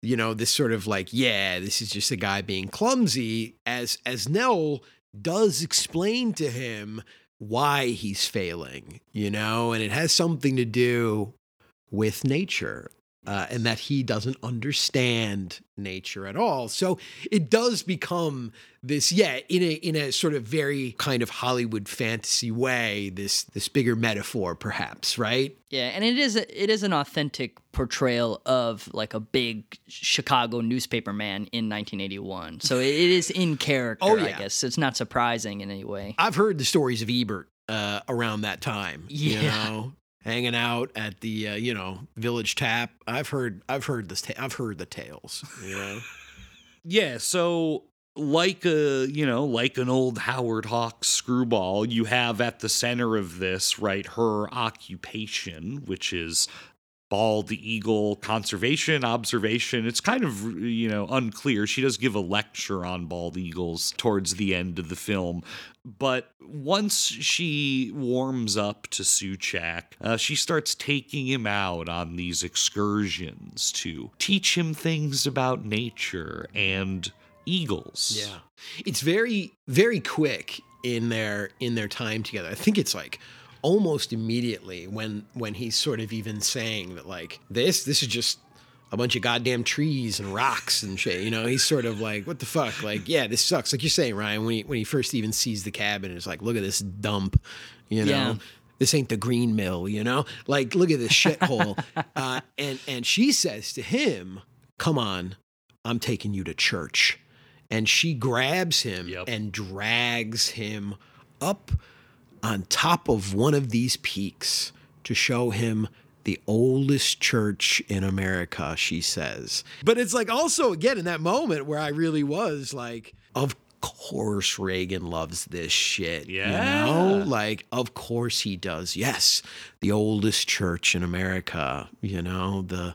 you know this sort of like yeah, this is just a guy being clumsy. As as Nell does explain to him why he's failing. You know, and it has something to do with nature uh, and that he doesn't understand nature at all. So it does become this, yeah, in a in a sort of very kind of Hollywood fantasy way, this this bigger metaphor, perhaps, right? Yeah, and it is a, it is an authentic portrayal of like a big Chicago newspaper man in 1981. So it is in character. oh, yeah. I guess it's not surprising in any way. I've heard the stories of Ebert uh, around that time. Yeah. You know? Hanging out at the uh, you know village tap. I've heard I've heard this ta- I've heard the tales. You know. yeah. So like a you know like an old Howard Hawks screwball, you have at the center of this right her occupation, which is bald eagle conservation observation. It's kind of, you know, unclear. She does give a lecture on bald eagles towards the end of the film. But once she warms up to Souchak, uh, she starts taking him out on these excursions to teach him things about nature and eagles. Yeah. It's very, very quick in their in their time together. I think it's like almost immediately when when he's sort of even saying that like this this is just a bunch of goddamn trees and rocks and shit. You know, he's sort of like, what the fuck? Like, yeah, this sucks. Like you're saying, Ryan, when he when he first even sees the cabin, it's like, look at this dump, you know. Yeah. This ain't the green mill, you know. Like, look at this shithole. uh, and and she says to him, "Come on, I'm taking you to church." And she grabs him yep. and drags him up on top of one of these peaks to show him the oldest church in America, she says. But it's like also, again, in that moment where I really was like, of course Reagan loves this shit. Yeah. You know? Like, of course he does. Yes. The oldest church in America, you know, the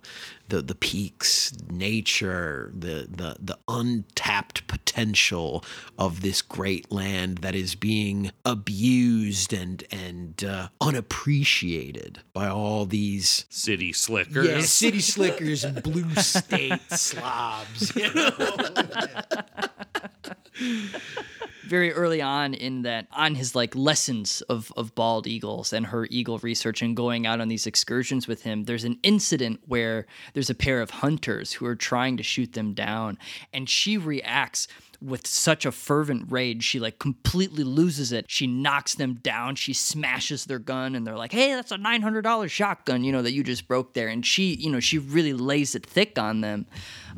the the peaks, nature, the the the untapped potential of this great land that is being abused and and uh, unappreciated by all these city slickers. Yeah, city slickers and blue state slobs. You know? very early on in that on his like lessons of of bald eagles and her eagle research and going out on these excursions with him there's an incident where there's a pair of hunters who are trying to shoot them down and she reacts with such a fervent rage she like completely loses it. She knocks them down. She smashes their gun and they're like hey that's a $900 shotgun you know that you just broke there. And she you know she really lays it thick on them.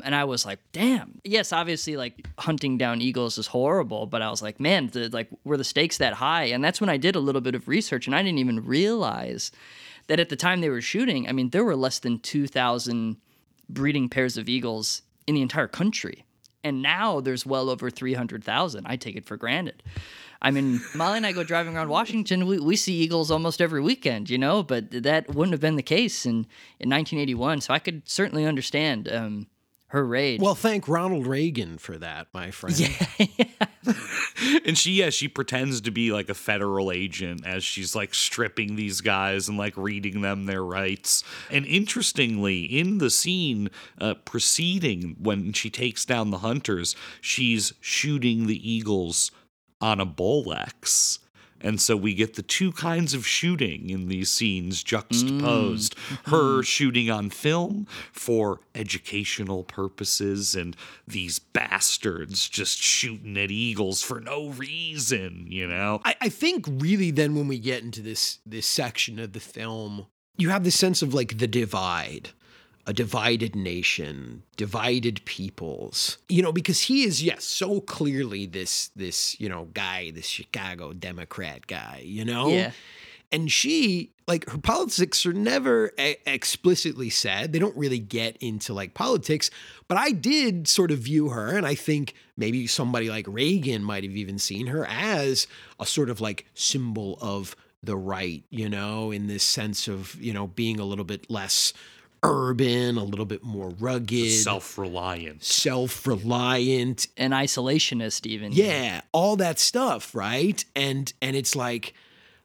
And i was like damn. Yes obviously like hunting down eagles is horrible but i was like man the, like were the stakes that high? And that's when i did a little bit of research and i didn't even realize that at the time they were shooting i mean there were less than 2000 breeding pairs of eagles in the entire country and now there's well over 300,000. I take it for granted. I mean, Molly and I go driving around Washington. We, we see eagles almost every weekend, you know, but that wouldn't have been the case in, in 1981. So I could certainly understand um, her rage. Well, thank Ronald Reagan for that, my friend. Yeah. yeah. and she yeah she pretends to be like a federal agent as she's like stripping these guys and like reading them their rights and interestingly in the scene uh, preceding when she takes down the hunters she's shooting the eagles on a bolex and so we get the two kinds of shooting in these scenes juxtaposed. Mm. Her shooting on film for educational purposes, and these bastards just shooting at eagles for no reason, you know? I, I think really then when we get into this this section of the film, you have this sense of like the divide. A divided nation, divided peoples. You know, because he is, yes, so clearly this this, you know, guy, this Chicago Democrat guy, you know? Yeah. And she, like, her politics are never e- explicitly said. They don't really get into like politics. But I did sort of view her, and I think maybe somebody like Reagan might have even seen her as a sort of like symbol of the right, you know, in this sense of, you know, being a little bit less urban, a little bit more rugged, Self reliant. self reliant, and isolationist, even. yeah, all that stuff, right? And and it's like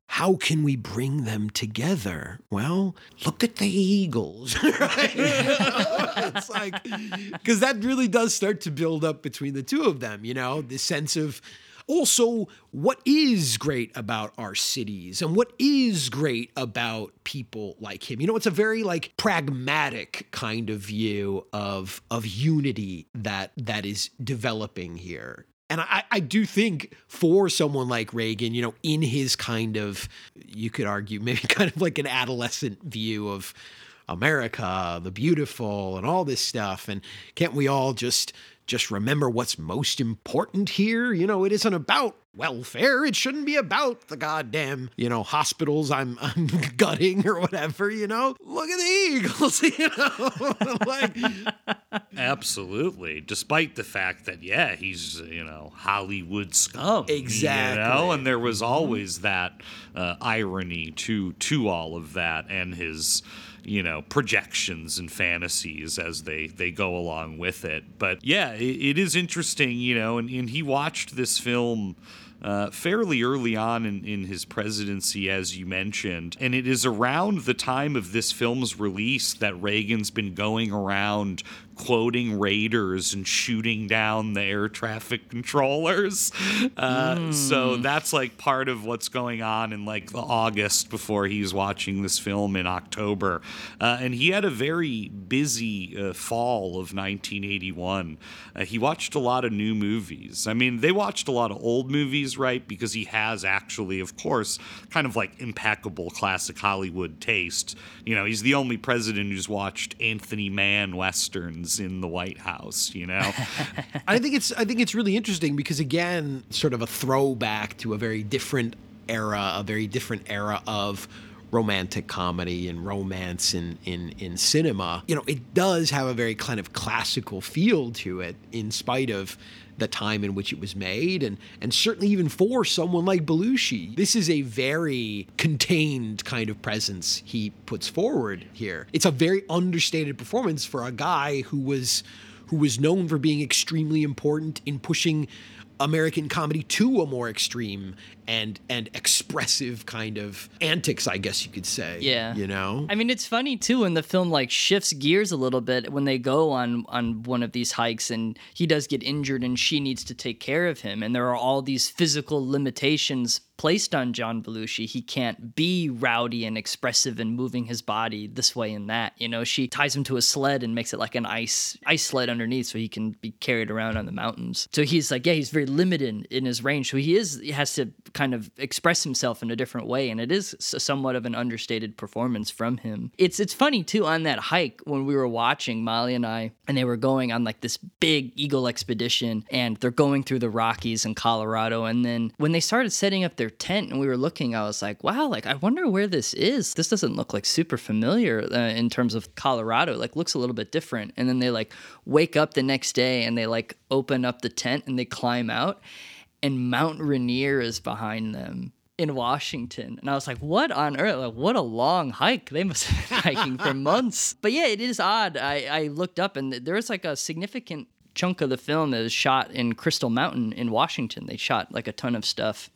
how can we bring them together? Well, look at the Eagles, right? it's like because that really does start to build up between the two of them, you know, the sense of also what is great about our cities and what is great about people like him. You know, it's a very like pragmatic kind of view of of unity that that is developing here. And I, I do think for someone like Reagan, you know, in his kind of, you could argue, maybe kind of like an adolescent view of America, the beautiful, and all this stuff. And can't we all just just remember what's most important here? You know, it isn't about welfare. It shouldn't be about the goddamn, you know, hospitals I'm I'm gutting or whatever, you know? Look at the Eagles, you know? like Absolutely. Despite the fact that, yeah, he's, you know, Hollywood scum. Exactly. You know? And there was always that uh, irony to to all of that and his you know projections and fantasies as they they go along with it but yeah it, it is interesting you know and, and he watched this film uh, fairly early on in, in his presidency, as you mentioned. And it is around the time of this film's release that Reagan's been going around quoting raiders and shooting down the air traffic controllers. Uh, So that's like part of what's going on in like the August before he's watching this film in October. Uh, and he had a very busy uh, fall of 1981. Uh, he watched a lot of new movies. I mean, they watched a lot of old movies, right? Because he has actually, of course, kind of like impeccable classic Hollywood taste. You know, he's the only president who's watched Anthony Mann westerns in the White House, you know? I think it's I think it's really interesting because again, sort of a throwback to a very different era, a very different era of romantic comedy and romance in in in cinema. You know, it does have a very kind of classical feel to it in spite of the time in which it was made and and certainly even for someone like Belushi. This is a very contained kind of presence he puts forward here. It's a very understated performance for a guy who was who was known for being extremely important in pushing American comedy to a more extreme and and expressive kind of antics, I guess you could say. Yeah. You know? I mean, it's funny too when the film like shifts gears a little bit when they go on on one of these hikes and he does get injured and she needs to take care of him and there are all these physical limitations placed on John Belushi. He can't be rowdy and expressive and moving his body this way and that. You know, she ties him to a sled and makes it like an ice ice sled underneath so he can be carried around on the mountains. So he's like, yeah, he's very limited in his range. So he is he has to kind of express himself in a different way and it is somewhat of an understated performance from him. It's it's funny too on that hike when we were watching Molly and I and they were going on like this big eagle expedition and they're going through the Rockies in Colorado and then when they started setting up their tent and we were looking I was like, wow, like I wonder where this is. This doesn't look like super familiar uh, in terms of Colorado. Like looks a little bit different. And then they like wake up the next day and they like open up the tent and they climb out and Mount Rainier is behind them in Washington. And I was like, what on earth? Like, what a long hike. They must have been hiking for months. But yeah, it is odd. I, I looked up and there was like a significant chunk of the film is shot in Crystal Mountain in Washington. They shot like a ton of stuff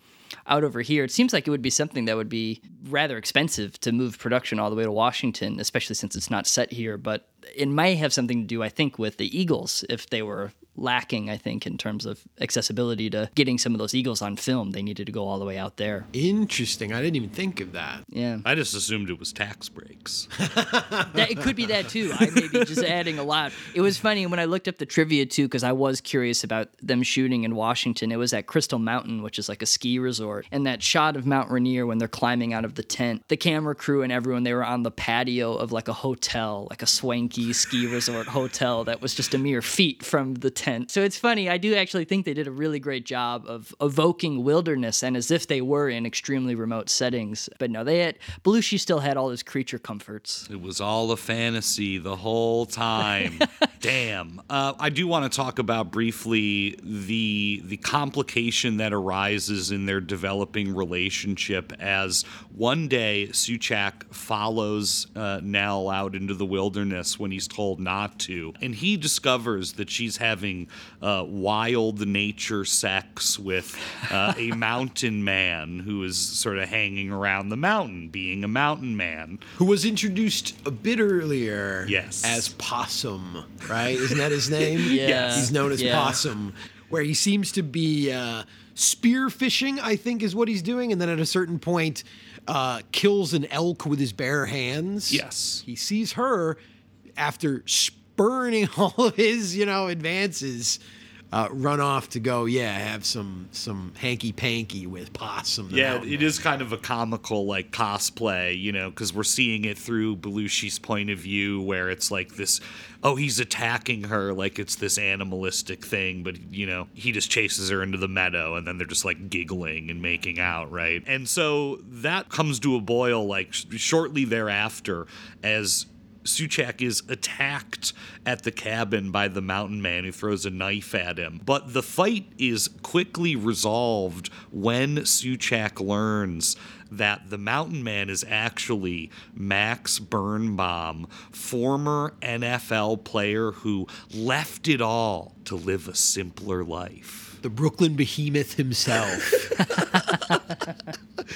out over here. It seems like it would be something that would be rather expensive to move production all the way to Washington, especially since it's not set here. But it may have something to do, I think, with the Eagles if they were lacking, I think, in terms of accessibility to getting some of those Eagles on film. They needed to go all the way out there. Interesting. I didn't even think of that. Yeah. I just assumed it was tax breaks. that, it could be that too. I may be just adding a lot. It was funny when I looked up the trivia too, because I was curious about them shooting in Washington. It was at Crystal Mountain, which is like a ski resort. And that shot of Mount Rainier when they're climbing out of the tent, the camera crew and everyone, they were on the patio of like a hotel, like a swanky ski resort hotel that was just a mere feet from the tent. So it's funny. I do actually think they did a really great job of evoking wilderness and as if they were in extremely remote settings. But no, they had Belushi still had all his creature comforts. It was all a fantasy the whole time. Damn. Uh, I do want to talk about briefly the the complication that arises in their developing relationship as one day Souchak follows uh, Nell out into the wilderness when he's told not to, and he discovers that she's having uh, wild nature sex with uh, a mountain man who is sort of hanging around the mountain, being a mountain man. Who was introduced a bit earlier Yes. as Possum, right? Isn't that his name? Yeah. He's known as Yeah. Possum, where he seems to be uh, spear fishing, I think is what he's doing. And then at a certain point, uh, kills an elk with his bare hands. Yes. He sees her after spurning all of his, you know, advances. Uh, run off to go, yeah, have some some hanky panky with Possum. Yeah, mountain it is kind of a comical like cosplay, you know, because we're seeing it through Belushi's point of view, where it's like this, oh, he's attacking her like it's this animalistic thing, but you know, he just chases her into the meadow, and then they're just like giggling and making out, right? And so that comes to a boil like sh- shortly thereafter as. Souchak is attacked at the cabin by the mountain man who throws a knife at him. But the fight is quickly resolved when Souchak learns that the mountain man is actually Max Birnbaum, former NFL player who left it all to live a simpler life. The Brooklyn behemoth himself.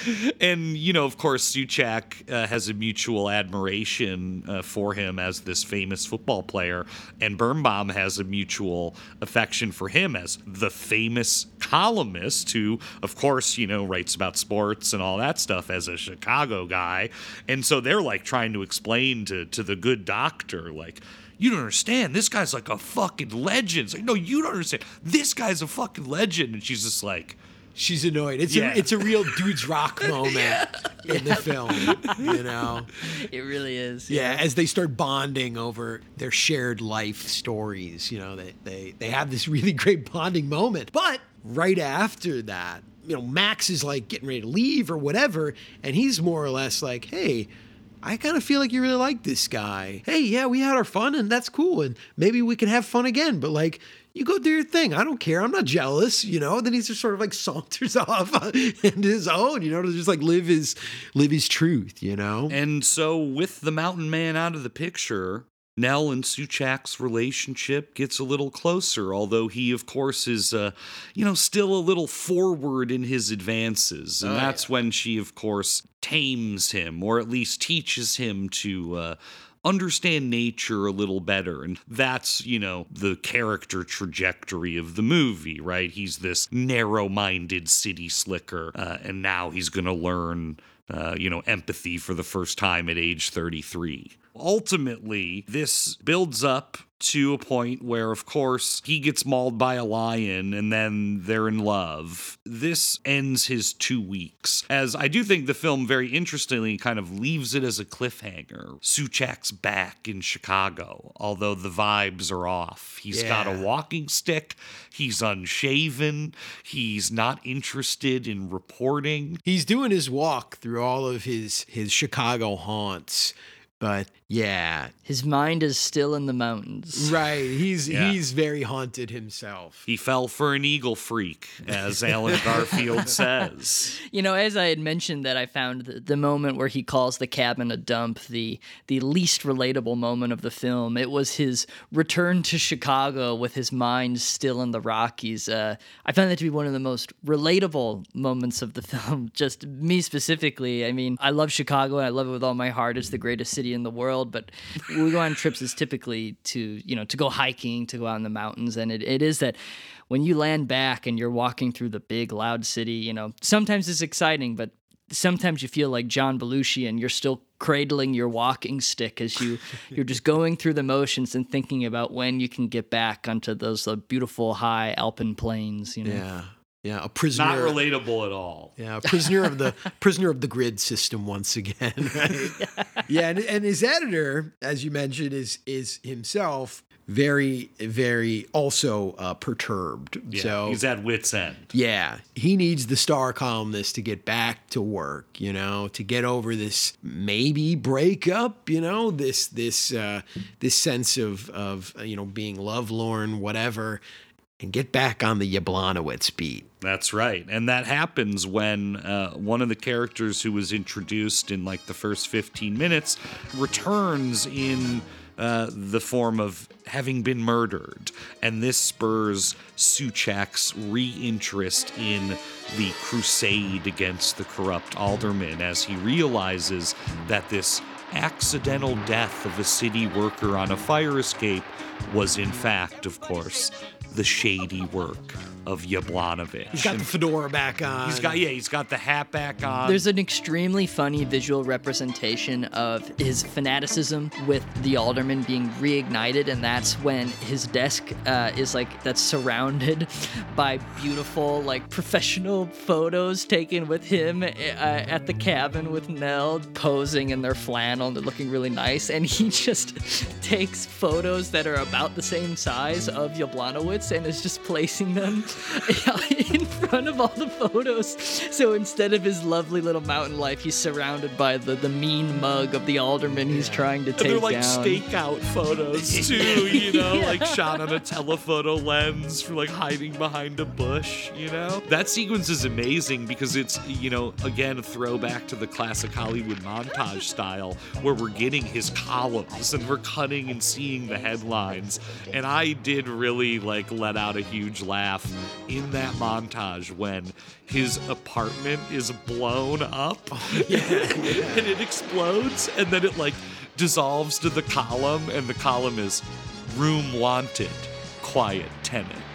and you know, of course, Souchak uh, has a mutual admiration uh, for him as this famous football player, and Birnbaum has a mutual affection for him as the famous columnist who, of course, you know, writes about sports and all that stuff as a Chicago guy. And so they're like trying to explain to to the good doctor, like. You don't understand. This guy's like a fucking legend. It's like, no, you don't understand. This guy's a fucking legend. And she's just like, She's annoyed. It's Yeah. a it's a real dude's rock moment in the film. You know, It really is. yeah. As they start bonding over their shared life stories, you know, they they they have this really great bonding moment. But right after that, you know, Max is like getting ready to leave or whatever, and he's more or less like, hey. I kind of feel like you really like this guy. Hey, yeah, we had our fun and that's cool. And maybe we can have fun again. But like, you go do your thing. I don't care. I'm not jealous, you know. Then he just sort of like saunters off into his own, you know, to just like live his live his truth, you know. And so, with the mountain man out of the picture, Nell and Souchak's relationship gets a little closer, although he, of course, is, uh, you know, still a little forward in his advances. And Oh, that's when she, of course, tames him, or at least teaches him to. Uh, Understand nature a little better. And that's, you know, the character trajectory of the movie, right? He's this narrow minded city slicker, uh, and now he's going to learn uh, you know, empathy for the first time at age 33. Ultimately, this builds up to a point where, of course, he gets mauled by a lion and then they're in love. This ends his two weeks, as I do think the film very interestingly kind of leaves it as a cliffhanger. Souchak's back in Chicago, although the vibes are off. He's got a walking stick, he's unshaven, he's not interested in reporting. He's doing his walk through all of his his Chicago haunts, but Yeah. His mind is still in the mountains. Right. He's Yeah. he's very haunted himself. He fell for an eagle freak, as Allen Garfield says. You know, as I had mentioned that I found the, the moment where he calls the cabin a dump the the least relatable moment of the film. It was his return to Chicago with his mind still in the Rockies. Uh, I found that to be one of the most relatable moments of the film. Just me specifically. I mean, I love Chicago and I love it with all my heart. It's the greatest city in the world. But we go on trips is typically to you know to go hiking, to go out in the mountains, and it, it is that when you land back and you're walking through the big loud city, you know, sometimes it's exciting, but sometimes you feel like John Belushi and you're still cradling your walking stick as you you're just going through the motions and thinking about when you can get back onto those uh, beautiful high alpine plains, you know. Yeah. Yeah. A prisoner. Not relatable at all. Yeah, prisoner of the prisoner of the grid system once again. Right? yeah, and, and his editor, as you mentioned, is is himself very very also uh, perturbed. Yeah, so he's at wit's end. yeah, he needs the star columnist to get back to work, you know, to get over this maybe breakup, you know, this this uh, this sense of of you know being lovelorn, whatever, and get back on the Yablonowitz beat. That's right. And that happens when uh, one of the characters who was introduced in like the first 15 minutes returns in uh, the form of having been murdered. And this spurs Souchak's reinterest in the crusade against the corrupt alderman as he realizes that this accidental death of a city worker on a fire escape was, in fact, of course, the shady work of Yablonowitz. He's got the fedora back on. He's got yeah, he's got the hat back on. There's an extremely funny visual representation of his fanaticism with the alderman being reignited, and that's when his desk uh, is like that's surrounded by beautiful, like professional photos taken with him uh, at the cabin with Nell posing in their flannel and they're looking really nice, and he just takes photos that are about the same size of Yablonowitz and is just placing them in front of all the photos. So instead of his lovely little mountain life, he's surrounded by the, the mean mug of the alderman he's trying to and take they're like down. stakeout photos too, you know, like shot on a telephoto lens for like hiding behind a bush, you know? That sequence is amazing because it's, you know, again, a throwback to the classic Hollywood montage style where we're getting his columns and we're cutting and seeing the headlines. And I did really like let out a huge laugh in that montage when his apartment is blown up oh, and it explodes and then it like dissolves to the column and the column is room wanted quiet tenant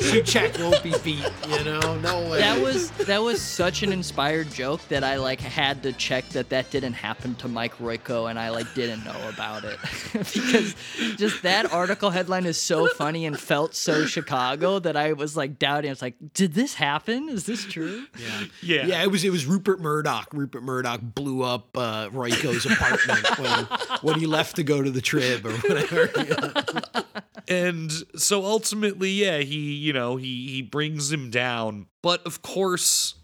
Souchak won't be beat, you know? No way. That was that was such an inspired joke that I like had to check that that didn't happen to Mike Royko and I like didn't know about it because just that article headline is so funny and felt so Chicago that I was like doubting. I was like, did this happen? Is this true? Yeah. yeah Yeah, it was it was Rupert Murdoch. Rupert Murdoch blew up uh, Royko's apartment when when he left to go to the trib or whatever. and so ultimately yeah he you know he he brings him down. But of course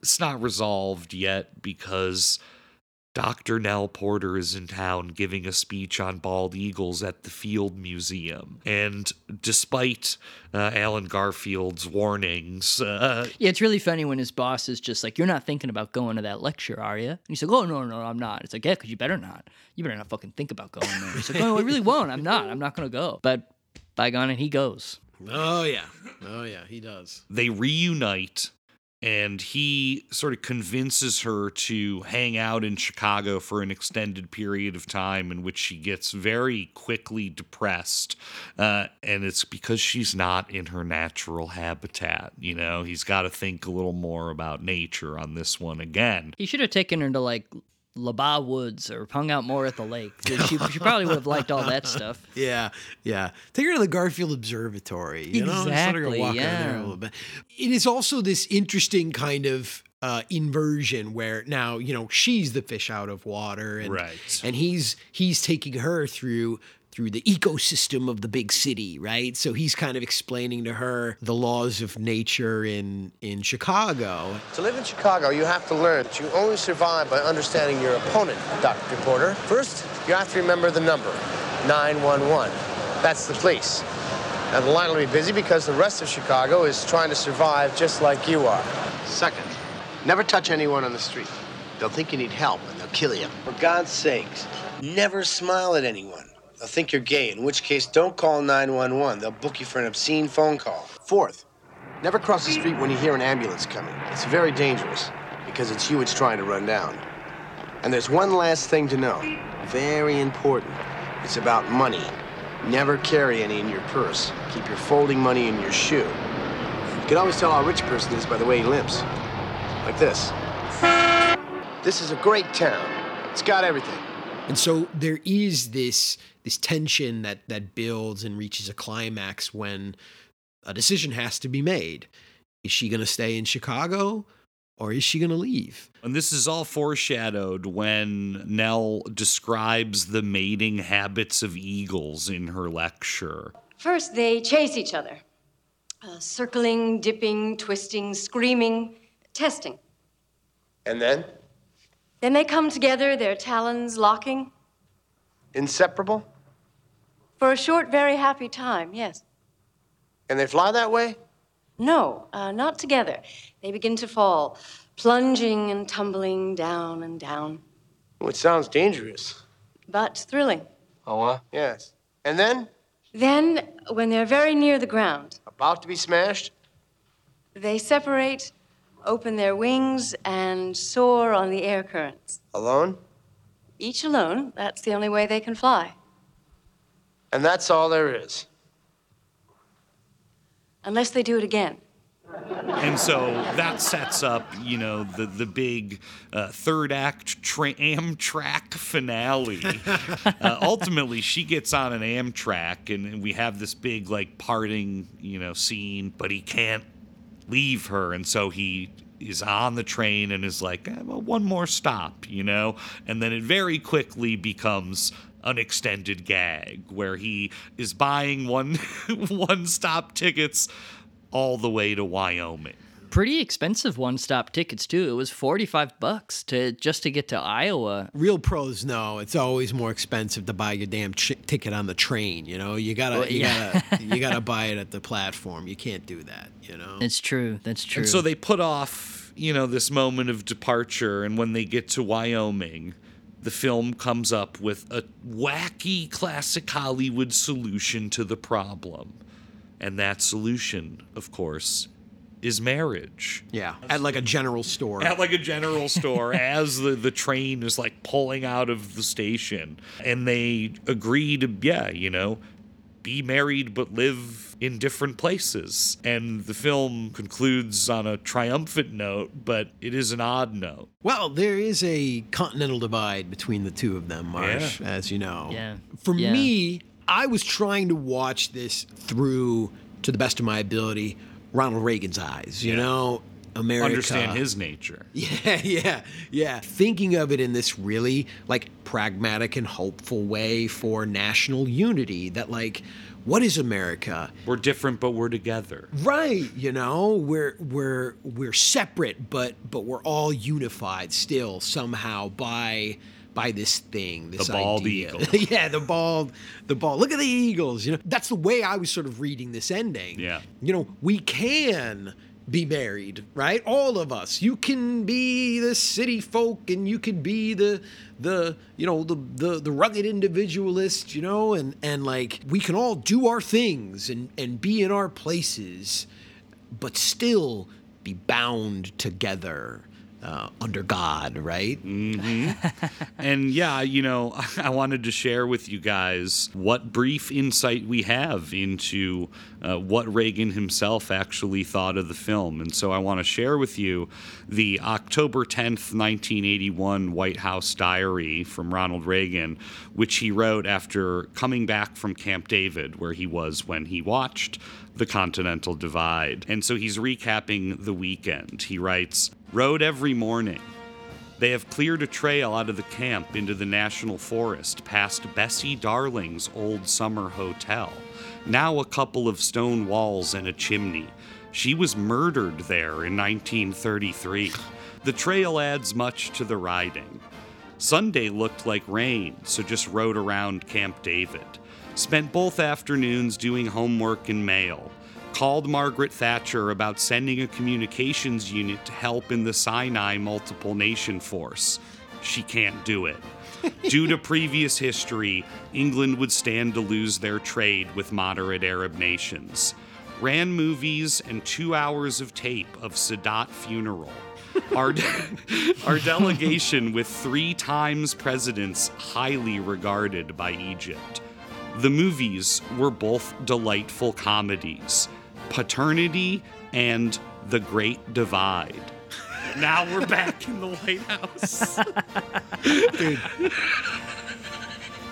it's not resolved yet because Dr. Nell Porter is in town giving a speech on bald eagles at the Field Museum. And despite uh, Allen Garfield's warnings, uh, Yeah, it's really funny when his boss is just like, "You're not thinking about going to that lecture, are you?" And he's like, "Oh no, no, I'm not." It's like, "Yeah, because you better not. You better not fucking think about going there." He's like, "No, I really won't. I'm not. I'm not gonna go." But by gone and he goes. oh yeah, oh yeah, he does. they reunite and he sort of convinces her to hang out in Chicago for an extended period of time in which she gets very quickly depressed. Uh, and it's because she's not in her natural habitat. You know, he's got to think a little more about nature on this one again. He should have taken her to like LaBagh Woods or hung out more at the lake. She, she probably would have liked all that stuff. Yeah, yeah. Take her to the Garfield Observatory. You know, Just let her Exactly, walk around there yeah. a little bit. It is also this interesting kind of uh, inversion where now you know she's the fish out of water and Right. and he's he's taking her through through the ecosystem of the big city right so he's kind of explaining to her the laws of nature in in chicago To live in Chicago, you have to learn that you only survive by understanding your opponent, Dr. Porter. First, you have to remember the number 911. That's the police. Now, the line will be busy because the rest of Chicago is trying to survive just like you are. Second, never touch anyone on the street. They'll think you need help and they'll kill you. For God's sakes, never smile at anyone. They'll think you're gay, in which case, don't call 911. They'll book you for an obscene phone call. Fourth, Never cross the street when you hear an ambulance coming. It's very dangerous because it's you it's trying to run down. And there's one last thing to know. Very important. It's about money. Never carry any in your purse. Keep your folding money in your shoe. You can always tell how rich a person is by the way he limps. Like this. This is a great town. It's got everything. And so there is this this tension that that builds and reaches a climax when a decision has to be made. Is she going to stay in Chicago or is she going to leave? And this is all foreshadowed when Nell describes the mating habits of eagles in her lecture. First, they chase each other uh, circling, dipping, twisting, screaming, testing. And then? Then they come together, their talons locking. Inseparable? For a short, very happy time, yes. And they fly that way? No, uh, not together. They begin to fall, plunging and tumbling down and down, Well, it sounds dangerous. but thrilling. Oh, what? Yes. And then? Then, when they're very near the ground, About to be smashed? they separate, open their wings, and soar on the air currents. Alone? Each alone, that's the only way they can fly. And that's all there is. Unless they do it again. And so that sets up, you know, the the big uh, third act tra- Amtrak finale. uh, ultimately, she gets on an Amtrak, and we have this big like parting, you know, scene. But he can't leave her, and so he is on the train and is like, eh, well, one more stop, you know, and then it very quickly becomes an extended gag where he is buying one one stop tickets all the way to Wyoming. Pretty expensive one-stop tickets too. It was forty-five bucks to just to get to Iowa. Real pros know it's always more expensive to buy your damn ch- ticket on the train. You know, you gotta, Well, you yeah. gotta, you gotta buy it at the platform. You can't do that. You know. It's true. That's true. And so they put off, you know, this moment of departure. And when they get to Wyoming, the film comes up with a wacky classic Hollywood solution to the problem. And that solution, of course, is marriage. Yeah, at like a general store. At like a general store as the, the train is like pulling out of the station. And they agree to, yeah, you know, be married but live in different places. And the film concludes on a triumphant note, but it is an odd note. Well, there is a continental divide between the two of them, Marsh, as you know. Yeah. For Yeah. me, I was trying to watch this through, to the best of my ability, Ronald Reagan's eyes. You know, America. Understand his nature. Yeah, yeah, yeah. Thinking of it in this really like pragmatic and hopeful way for national unity that like what is America? We're different, but we're together. Right, you know, we're we're we're separate but but we're all unified still somehow by by this thing, this The bald idea. eagle. yeah, the bald the bald. Look at the eagles, you know. That's the way I was sort of reading this ending. Yeah. You know, we can be married, right? All of us. You can be the city folk and you can be the the you know the the, the rugged individualist, you know, and and like we can all do our things and and be in our places, but still be bound together uh, under God, right? And yeah, you know, I wanted to share with you guys what brief insight we have into uh, what Reagan himself actually thought of the film. And so I want to share with you the October 10th, 1981 White House diary from Ronald Reagan, which he wrote after coming back from Camp David, where he was when he watched the Continental Divide. And so he's recapping the weekend. He writes rode every morning. They have cleared a trail out of the camp into the national forest past Bessie Darling's old summer hotel, now a couple of stone walls and a chimney. She was murdered there in 1933. The trail adds much to the riding. Sunday looked like rain, so just rode around Camp David. Spent both afternoons doing homework and mail. Called Margaret Thatcher about sending a communications unit to help in the Sinai Multiple Nation Force. She can't do it. Due to previous history, England would stand to lose their trade with moderate Arab nations. Ran movies and two hours of tape of Sadat funeral. Our, our delegation with three times presidents highly regarded by Egypt. The movies were both delightful comedies Paternity and The Great Divide. Now we're back in the White House. Dude.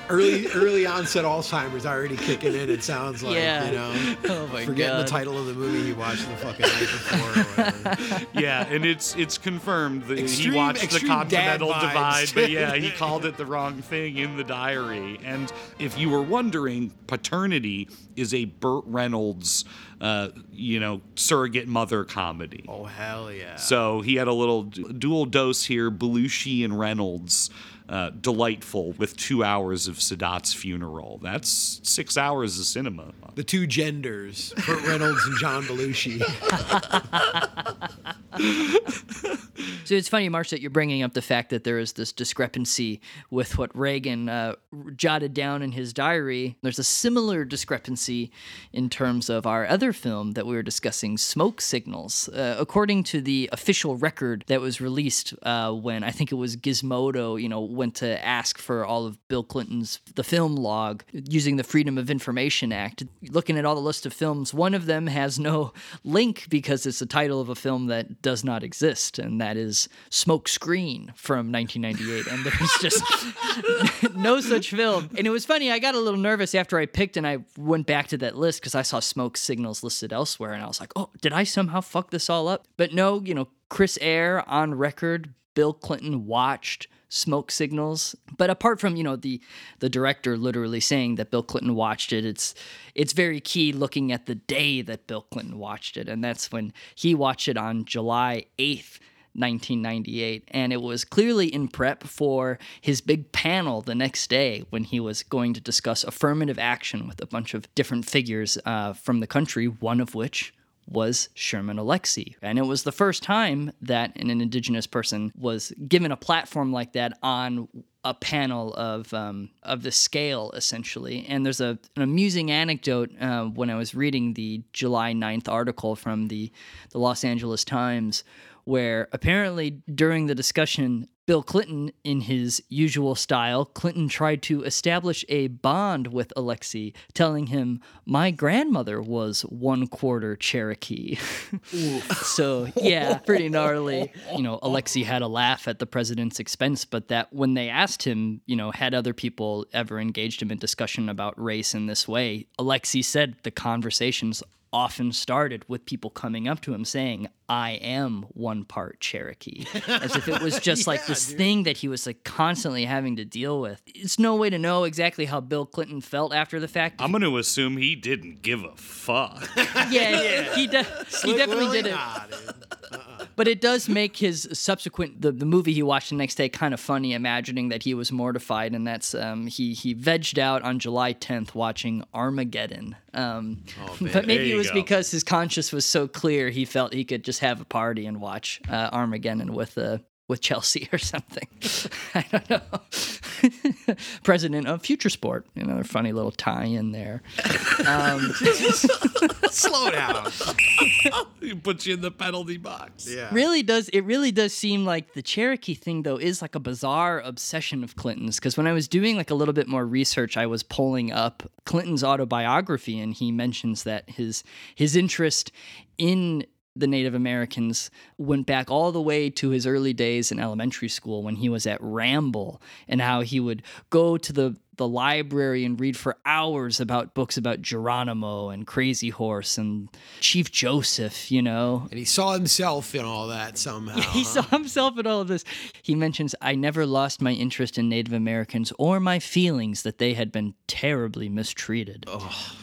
Early early onset Alzheimer's already kicking in. It sounds like Yeah. you know. Oh my Forgetting God. the title of the movie he watched the fucking night before. Or yeah, and it's it's confirmed that Extreme- he watched the Continental. Divide, but yeah, he called it the wrong thing in the diary. And if you were wondering, Paternity is a Burt Reynolds, uh, you know, surrogate mother comedy. Oh hell yeah! So he had a little d- dual dose here, Belushi and Reynolds. Uh, delightful with two hours of Sadat's funeral. That's six hours of cinema. The two genders, Burt Reynolds and John Belushi. So it's funny, Marsh, that you're bringing up the fact that there is this discrepancy with what Reagan uh, jotted down in his diary. There's a similar discrepancy in terms of our other film that we were discussing, Smoke Signals. Uh, according to the official record that was released uh, when I think it was Gizmodo, you know, went to ask for all of Bill Clinton's the film log using the Freedom of Information Act. Looking at all the list of films, one of them has no link because it's the title of a film that does not exist, and that is Smoke Screen from 1998. And there's just no such film. And it was funny, I got a little nervous after I picked and I went back to that list because I saw Smoke Signals listed elsewhere, and I was like, oh, did I somehow fuck this all up? But no, you know, Chris Eyre on record, Bill Clinton watched smoke signals. But apart from you know the the director literally saying that bill clinton watched it it's it's very key looking at the day that bill clinton watched it. And that's when he watched it on july 8th 1998 and it was clearly in prep for his big panel the next day when he was going to discuss affirmative action with a bunch of different figures uh, from the country one of which was Sherman Alexie. And it was the first time that an indigenous person was given a platform like that on a panel of um, of the scale, essentially. And there's a, an amusing anecdote uh, when I was reading the July 9th article from the, the Los Angeles Times, where apparently during the discussion, Bill Clinton, in his usual style, Clinton tried to establish a bond with Alexie, telling him, My grandmother was one quarter Cherokee. so, yeah, pretty gnarly. You know, Alexie had a laugh at the president's expense, but that when they asked him, you know, had other people ever engaged him in discussion about race in this way, Alexie said the conversations often started with people coming up to him saying, I am one part Cherokee. As if it was just like this thing that he was like constantly having to deal with. It's no way to know exactly how Bill Clinton felt after the fact. I'm going to assume he didn't give a fuck. yeah, yeah, he, de- he definitely Really? did it. Nah, dude. Uh-uh. But it does make his subsequent the, the movie he watched the next day kind of funny, imagining that he was mortified, and that's um, he he vegged out on July 10th watching Armageddon. Um, but maybe it was go. because his conscience was so clear, he felt he could just have a party and watch uh, Armageddon with uh, with Chelsea or something. I don't know. President of Future Sport, you know, funny little tie in there. Um, Slow down. he puts you in the penalty box. Yeah. really does it really does seem like the cherokee thing though is like a bizarre obsession of clinton's because when i was doing like a little bit more research i was pulling up clinton's autobiography and he mentions that his his interest in the Native Americans went back all the way to his early days in elementary school when he was at Ramble and how he would go to the the library and read for hours about books about Geronimo and Crazy Horse and Chief Joseph, you know. And he saw himself in all that somehow. He huh? saw himself in all of this. He mentions, I never lost my interest in Native Americans or my feelings that they had been terribly mistreated.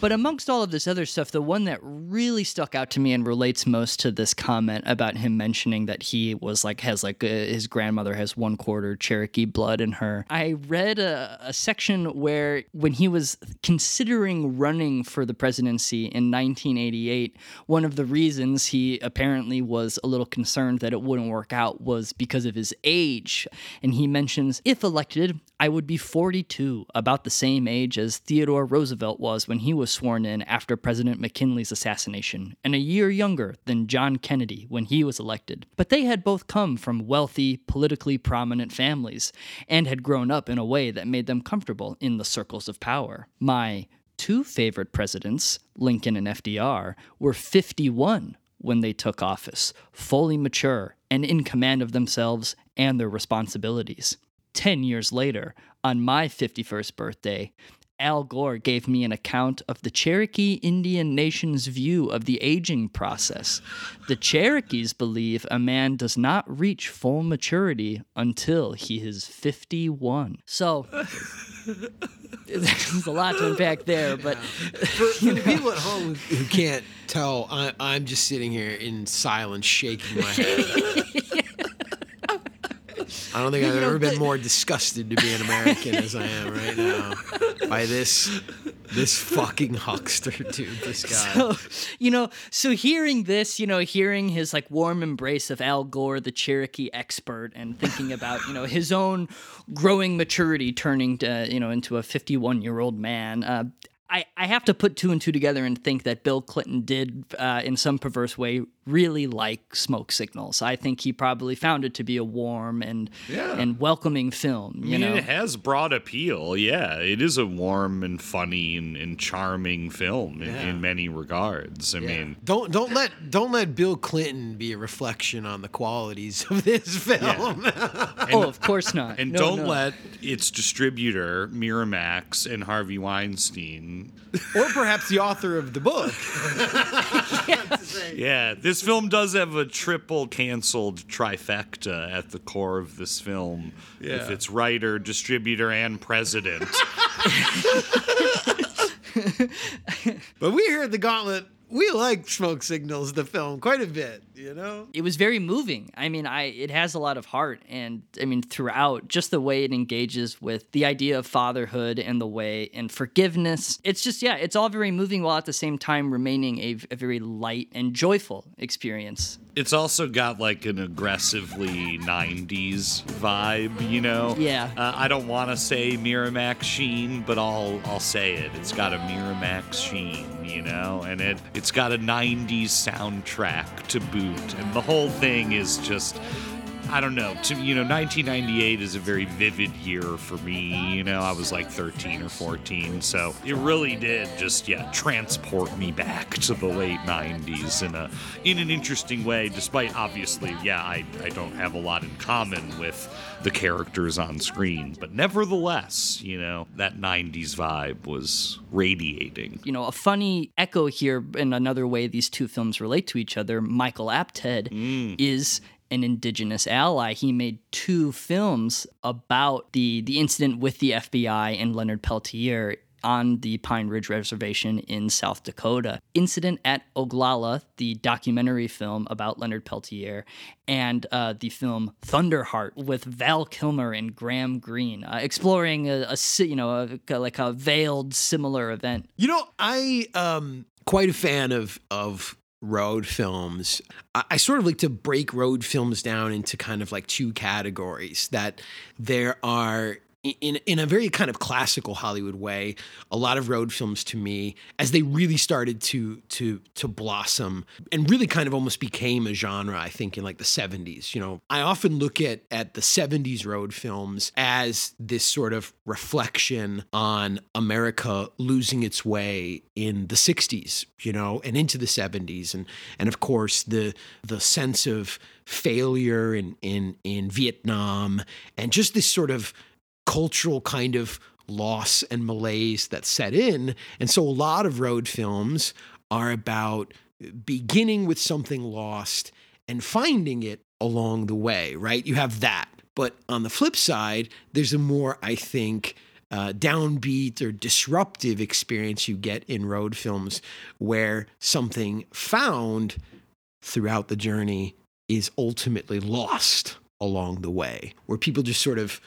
But amongst all of this other stuff, the one that really stuck out to me and relates most to this comment about him mentioning that he was like, has like, uh, his grandmother has one quarter Cherokee blood in her. I read a, a section where when he was considering running for the presidency in 1988, one of the reasons he apparently was a little concerned that it wouldn't work out was because of his age. And he mentions, if elected, I would be 42, about the same age as Theodore Roosevelt was when he was sworn in after President McKinley's assassination, and a year younger than John Kennedy when he was elected. But they had both come from wealthy, politically prominent families, and had grown up in a way that made them comfortable in the circles of power. My two favorite presidents, Lincoln and FDR, were 51 when they took office, fully mature and in command of themselves and their responsibilities. Ten years later, on my 51st birthday, Al Gore gave me an account of the Cherokee Indian Nation's view of the aging process. The Cherokees believe a man does not reach full maturity until he is 51. So, there's a lot to unpack there, but for, for the people at home who, who can't tell, I, I'm just sitting here in silence, shaking my head. I don't think I've ever been more disgusted to be an American as I am right now by this this fucking huckster, dude. This guy. So, you know, so hearing this, you know, hearing his like warm embrace of Al Gore, the Cherokee expert, and thinking about, you know, his own growing maturity turning to, you know, into a 51 year old man, uh, I, I have to put two and two together and think that Bill Clinton did, uh, in some perverse way, really like Smoke Signals. I think he probably found it to be a warm and Yeah. and welcoming film. I You mean, know, it has broad appeal. Yeah, it is a warm and funny and, and charming film in, Yeah. in many regards. I mean, Don't don't let don't let Bill Clinton be a reflection on the qualities of this film. oh, of course not. and No, don't no. let its distributor Miramax and Harvey Weinstein. or perhaps the author of the book. Yeah, this film does have a triple canceled trifecta at the core of this film, with Yeah. its writer, distributor, and president. But we here at the Gauntlet, we like Smoke Signals, the film, quite a bit. You know. it was very moving. I mean, I it has a lot of heart, and I mean throughout, just the way it engages with the idea of fatherhood and the way and forgiveness. It's just yeah, it's all very moving while at the same time remaining a, a very light and joyful experience. It's also got like an aggressively 90s vibe, you know? Yeah. Uh, I don't want to say Miramax Sheen, but I'll I'll say it. It's got a Miramax Sheen, you know? And it it's got a 90s soundtrack to boot. And the whole thing is just I don't know. To you know, 1998 is a very vivid year for me. You know, I was like 13 or 14, so it really did just yeah transport me back to the late 90s in a in an interesting way. Despite obviously, yeah, I I don't have a lot in common with the characters on screen, but nevertheless, you know, that 90s vibe was radiating. You know, a funny echo here in another way these two films relate to each other. Michael Apted mm. is an indigenous ally. He made two films about the the incident with the FBI and Leonard Peltier on the Pine Ridge Reservation in South Dakota. Incident at Oglala, the documentary film about Leonard Peltier, and uh, the film Thunderheart with Val Kilmer and Graham Greene, uh, exploring a, a you know a, like a veiled similar event. You know, I um quite a fan of of road films. I, I sort of like to break road films down into kind of like two categories. That there are in in a very kind of classical Hollywood way, a lot of road films to me, as they really started to to to blossom and really kind of almost became a genre, I think, in like the 70s. You know, I often look at at the 70s road films as this sort of reflection on America losing its way in the 60s, you know, and into the 70s. And and of course the the sense of failure in in in Vietnam and just this sort of cultural kind of loss and malaise that set in. And so a lot of road films are about beginning with something lost and finding it along the way, right? You have that. But on the flip side, there's a more, I think, uh, downbeat or disruptive experience you get in road films where something found throughout the journey is ultimately lost along the way, where people just sort of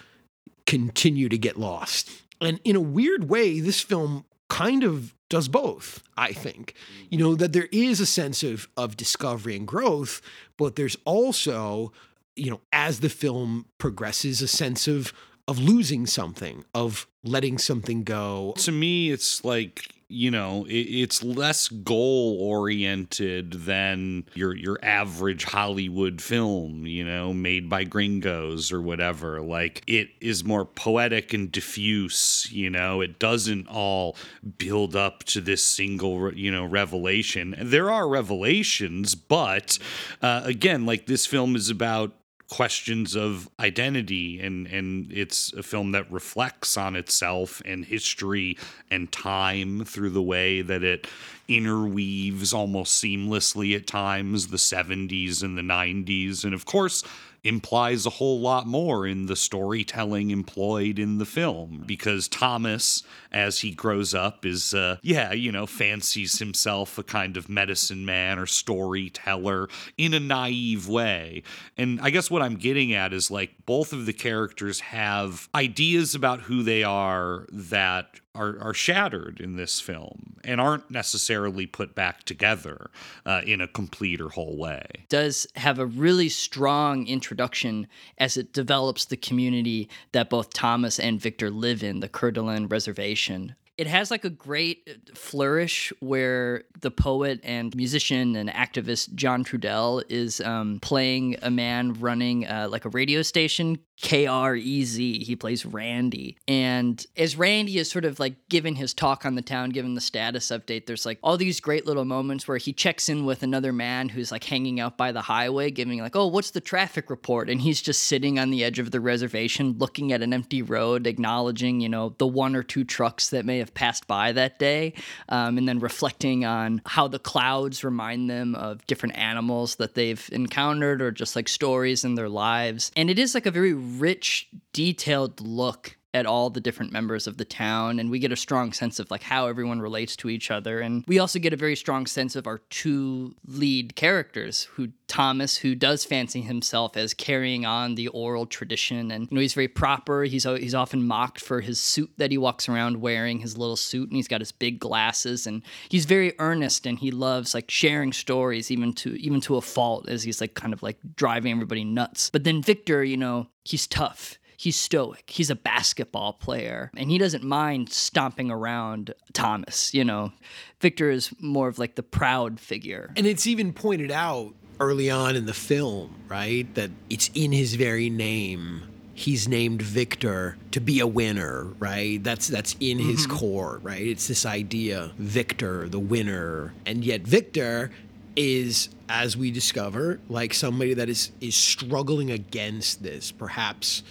continue to get lost. And in a weird way, this film kind of does both, I think. You know, that there is a sense of of discovery and growth, but there's also, you know, as the film progresses, a sense of of losing something, of letting something go. To me, it's like you know it, it's less goal oriented than your your average hollywood film you know made by gringos or whatever. Like it is more poetic and diffuse you know? It doesn't all build up to this single you know revelation. There are revelations but uh, again like this film is about questions of identity and and it's a film that reflects on itself and history and time through the way that it interweaves almost seamlessly at times the 70s and the 90s and of course implies a whole lot more in the storytelling employed in the film because Thomas, as he grows up, is, uh, yeah, you know, fancies himself a kind of medicine man or storyteller in a naive way. And I guess what I'm getting at is like both of the characters have ideas about who they are that are, are shattered in this film and aren't necessarily put back together uh, in a complete or whole way. Does have a really strong introduction as it develops the community that both Thomas and Victor live in, the Coeur d'Alene Reservation it has like a great uh, flourish where the poet and musician and activist John Trudell is um, playing a man running uh, like a radio station, KREZ. He plays Randy. And as Randy is sort of like giving his talk on the town, giving the status update, there's like all these great little moments where he checks in with another man who's like hanging out by the highway, giving like, oh, what's the traffic report? And he's just sitting on the edge of the reservation, looking at an empty road, acknowledging, you know, the one or two trucks that may have passed by that day, um, and then reflecting on how the clouds remind them of different animals that they've encountered or just like stories in their lives. And it is like a very rich, detailed look at all the different members of the town and we get a strong sense of like how everyone relates to each other and we also get a very strong sense of our two lead characters who Thomas who does fancy himself as carrying on the oral tradition and you know he's very proper. He's he's often mocked for his suit that he walks around wearing his little suit and he's got his big glasses and he's very earnest and he loves like sharing stories even to even to a fault as he's like kind of like driving everybody nuts. But then Victor you know he's tough he's stoic. He's a basketball player and he doesn't mind stomping around Thomas, you know. Victor is more of like the proud figure. And it's even pointed out early on in the film, right? That it's in his very name. He's named Victor to be a winner, right? That's that's in his mm-hmm. core, right? It's this idea, Victor, the winner. And yet Victor is as we discover like somebody that is is struggling against this perhaps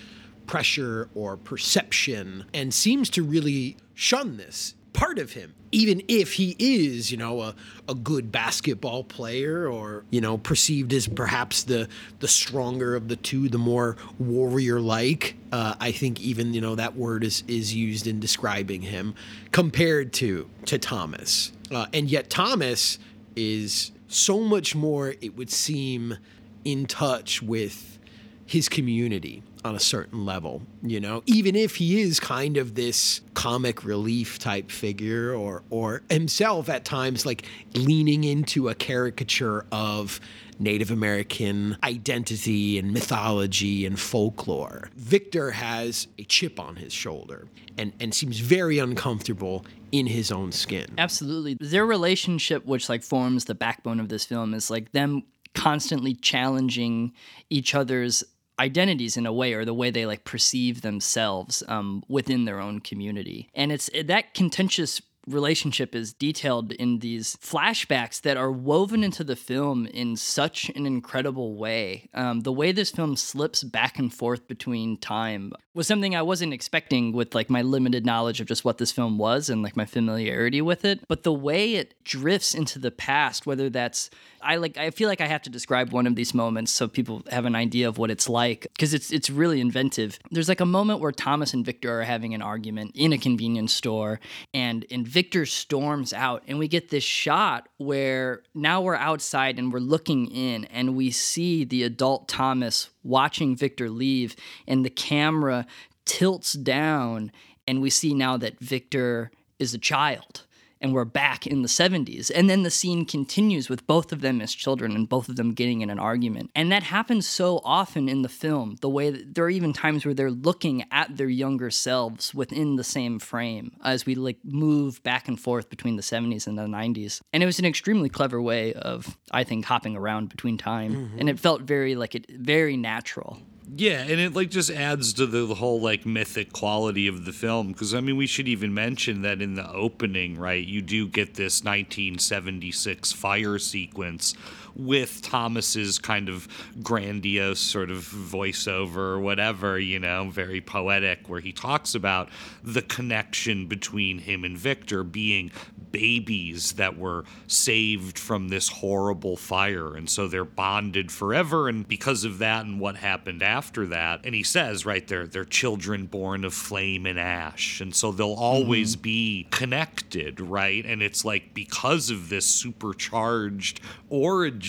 pressure or perception and seems to really shun this part of him even if he is you know a, a good basketball player or you know perceived as perhaps the the stronger of the two the more warrior like uh, i think even you know that word is is used in describing him compared to to thomas. Uh, and yet thomas is so much more it would seem in touch with his community on a certain level, you know, even if he is kind of this comic relief type figure or or himself at times like leaning into a caricature of Native American identity and mythology and folklore. Victor has a chip on his shoulder and, and seems very uncomfortable in his own skin. Absolutely. Their relationship, which like forms the backbone of this film, is like them constantly challenging each other's identities in a way or the way they like perceive themselves um, within their own community. And it's that contentious relationship is detailed in these flashbacks that are woven into the film in such an incredible way. Um, the way this film slips back and forth between time was something I wasn't expecting with like my limited knowledge of just what this film was and like my familiarity with it. But the way it drifts into the past, whether that's I like I feel like I have to describe one of these moments so people have an idea of what it's like because it's it's really inventive. There's like a moment where Thomas and Victor are having an argument in a convenience store and and Victor storms out and we get this shot where now we're outside and we're looking in and we see the adult Thomas watching Victor leave and the camera tilts down and we see now that Victor is a child and we're back in the 70s. And then the scene continues with both of them as children and both of them getting in an argument. And that happens so often in the film, the way that there are even times where they're looking at their younger selves within the same frame as we like move back and forth between the 70s and the 90s. And it was an extremely clever way of, I think, hopping around between time. Mm-hmm. And it felt very like it very natural. Yeah, and it like just adds to the, whole like mythic quality of the film because I mean we should even mention that in the opening, right? You do get this 1976 fire sequence with Thomas's kind of grandiose sort of voiceover or whatever, you know, very poetic, where he talks about the connection between him and Victor being babies that were saved from this horrible fire. And so they're bonded forever. And because of that and what happened after that, and he says, right, they're, they're children born of flame and ash. And so they'll always mm-hmm. be connected, right? And it's like because of this supercharged origin,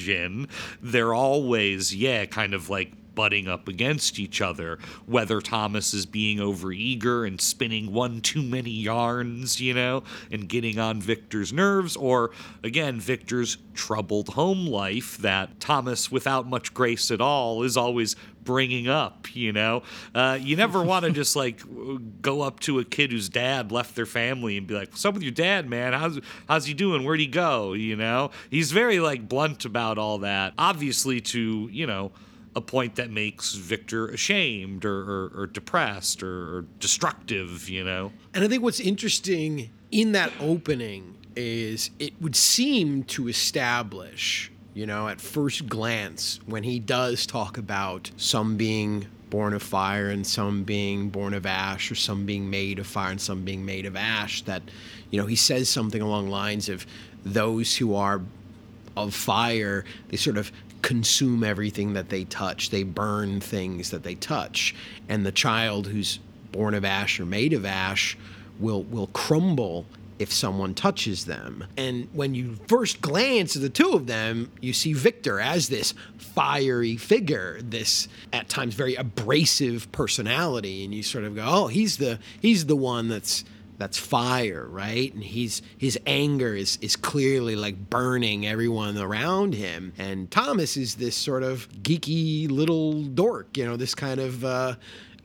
they're always, yeah, kind of like butting up against each other, whether Thomas is being overeager and spinning one too many yarns, you know, and getting on Victor's nerves, or again, Victor's troubled home life that Thomas, without much grace at all, is always bringing up you know? Uh, you never want to just like go up to a kid whose dad left their family and be like what's up with your dad man? How's how's he doing? Where'd he go? You know? He's very like blunt about all that obviously to you know a point that makes Victor ashamed or, or, or depressed or, or destructive, you know? And I think what's interesting in that opening is it would seem to establish, you know, at first glance, when he does talk about some being born of fire and some being born of ash or some being made of fire and some being made of ash, that, you know, he says something along lines of those who are of fire, they sort of consume everything that they touch. They burn things that they touch. And the child who's born of ash or made of ash will will crumble if someone touches them. And when you first glance at the two of them, you see Victor as this fiery figure, this at times very abrasive personality, and you sort of go, "Oh, he's the he's the one that's that's fire, right? And he's his anger is is clearly like burning everyone around him. And Thomas is this sort of geeky little dork, you know, this kind of uh,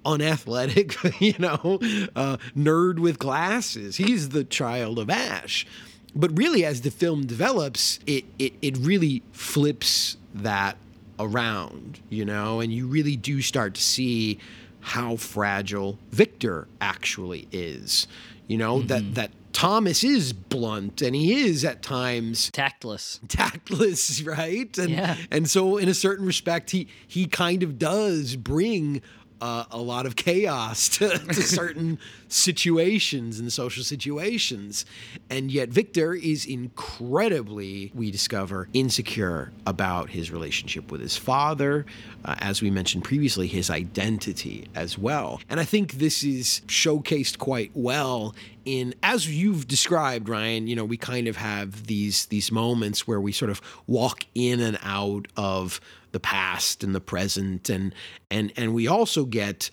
unathletic, you know, uh, nerd with glasses. He's the child of Ash. But really, as the film develops, it, it, it really flips that around, you know, and you really do start to see how fragile Victor actually is. You know mm-hmm. that that Thomas is blunt and he is at times tactless. Tactless, right? And yeah. and so in a certain respect he he kind of does bring uh, a lot of chaos to, to certain situations and social situations. And yet, Victor is incredibly, we discover, insecure about his relationship with his father. Uh, as we mentioned previously, his identity as well. And I think this is showcased quite well in as you've described Ryan you know we kind of have these these moments where we sort of walk in and out of the past and the present and and and we also get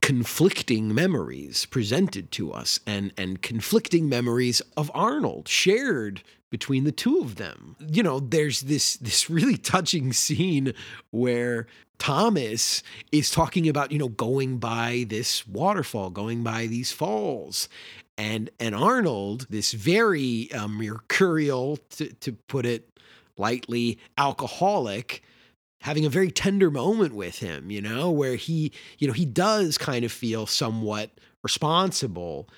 conflicting memories presented to us and and conflicting memories of Arnold shared between the two of them. You know, there's this this really touching scene where Thomas is talking about, you know, going by this waterfall, going by these falls. And and Arnold, this very um, mercurial, to, to put it lightly, alcoholic, having a very tender moment with him, you know, where he, you know, he does kind of feel somewhat responsible.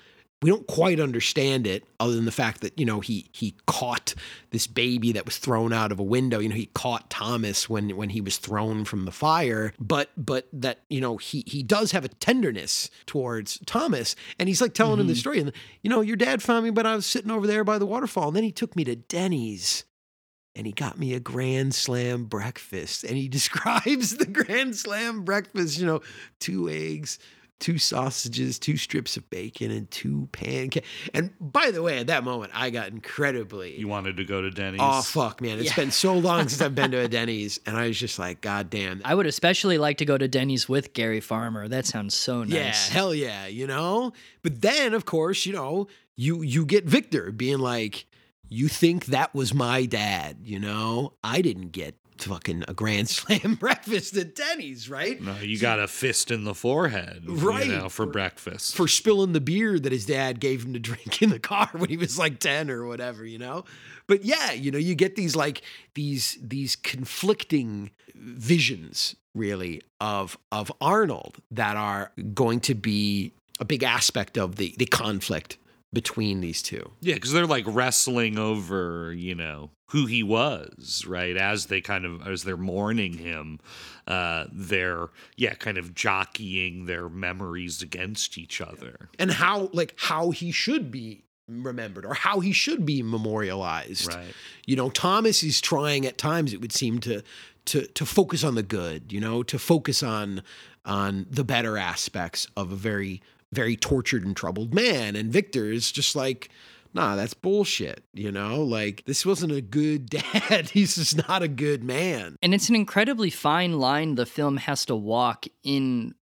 We don't quite understand it other than the fact that you know he he caught this baby that was thrown out of a window. You know he caught thomas when when he was thrown from the fire but but that you know he he does have a tenderness towards thomas and he's like telling him the mm-hmm. story and you know your dad found me but i was sitting over there by the waterfall and then he took me to denny's and he got me a grand slam breakfast and he describes the grand slam breakfast you know two eggs two sausages two strips of bacon and two pancakes and by the way at that moment i got incredibly You wanted to go to Denny's. oh fuck man it's Yeah. been so long since i've been to a denny's and i was just like god damn I would especially like to go to Denny's with Gary Farmer. That sounds so nice. Yeah, hell yeah, you know? But then of course, you know, you you get Victor being like, You think that was my dad, you know? I didn't get fucking a grand slam breakfast at Denny's, right? No, you got a fist in the forehead, Right. You know, for breakfast. For spilling the beer that his dad gave him to drink in the car when he was like 10 or whatever, you know? But yeah, you know, you get these like these these conflicting visions really of of Arnold that are going to be a big aspect of the the conflict between these two. Yeah, because they're like wrestling over, you know, who he was, right? As they kind of as they're mourning him, uh, they're yeah, kind of jockeying their memories against each other. And how like how he should be remembered or how he should be memorialized. Right. You know, Thomas is trying at times it would seem to to to focus on the good, you know, to focus on on the better aspects of a very very tortured and troubled man and Victor is just like Nah, that's bullshit, you know? Like this wasn't a good dad. He's just not a good man. And it's an incredibly fine line the film has to walk in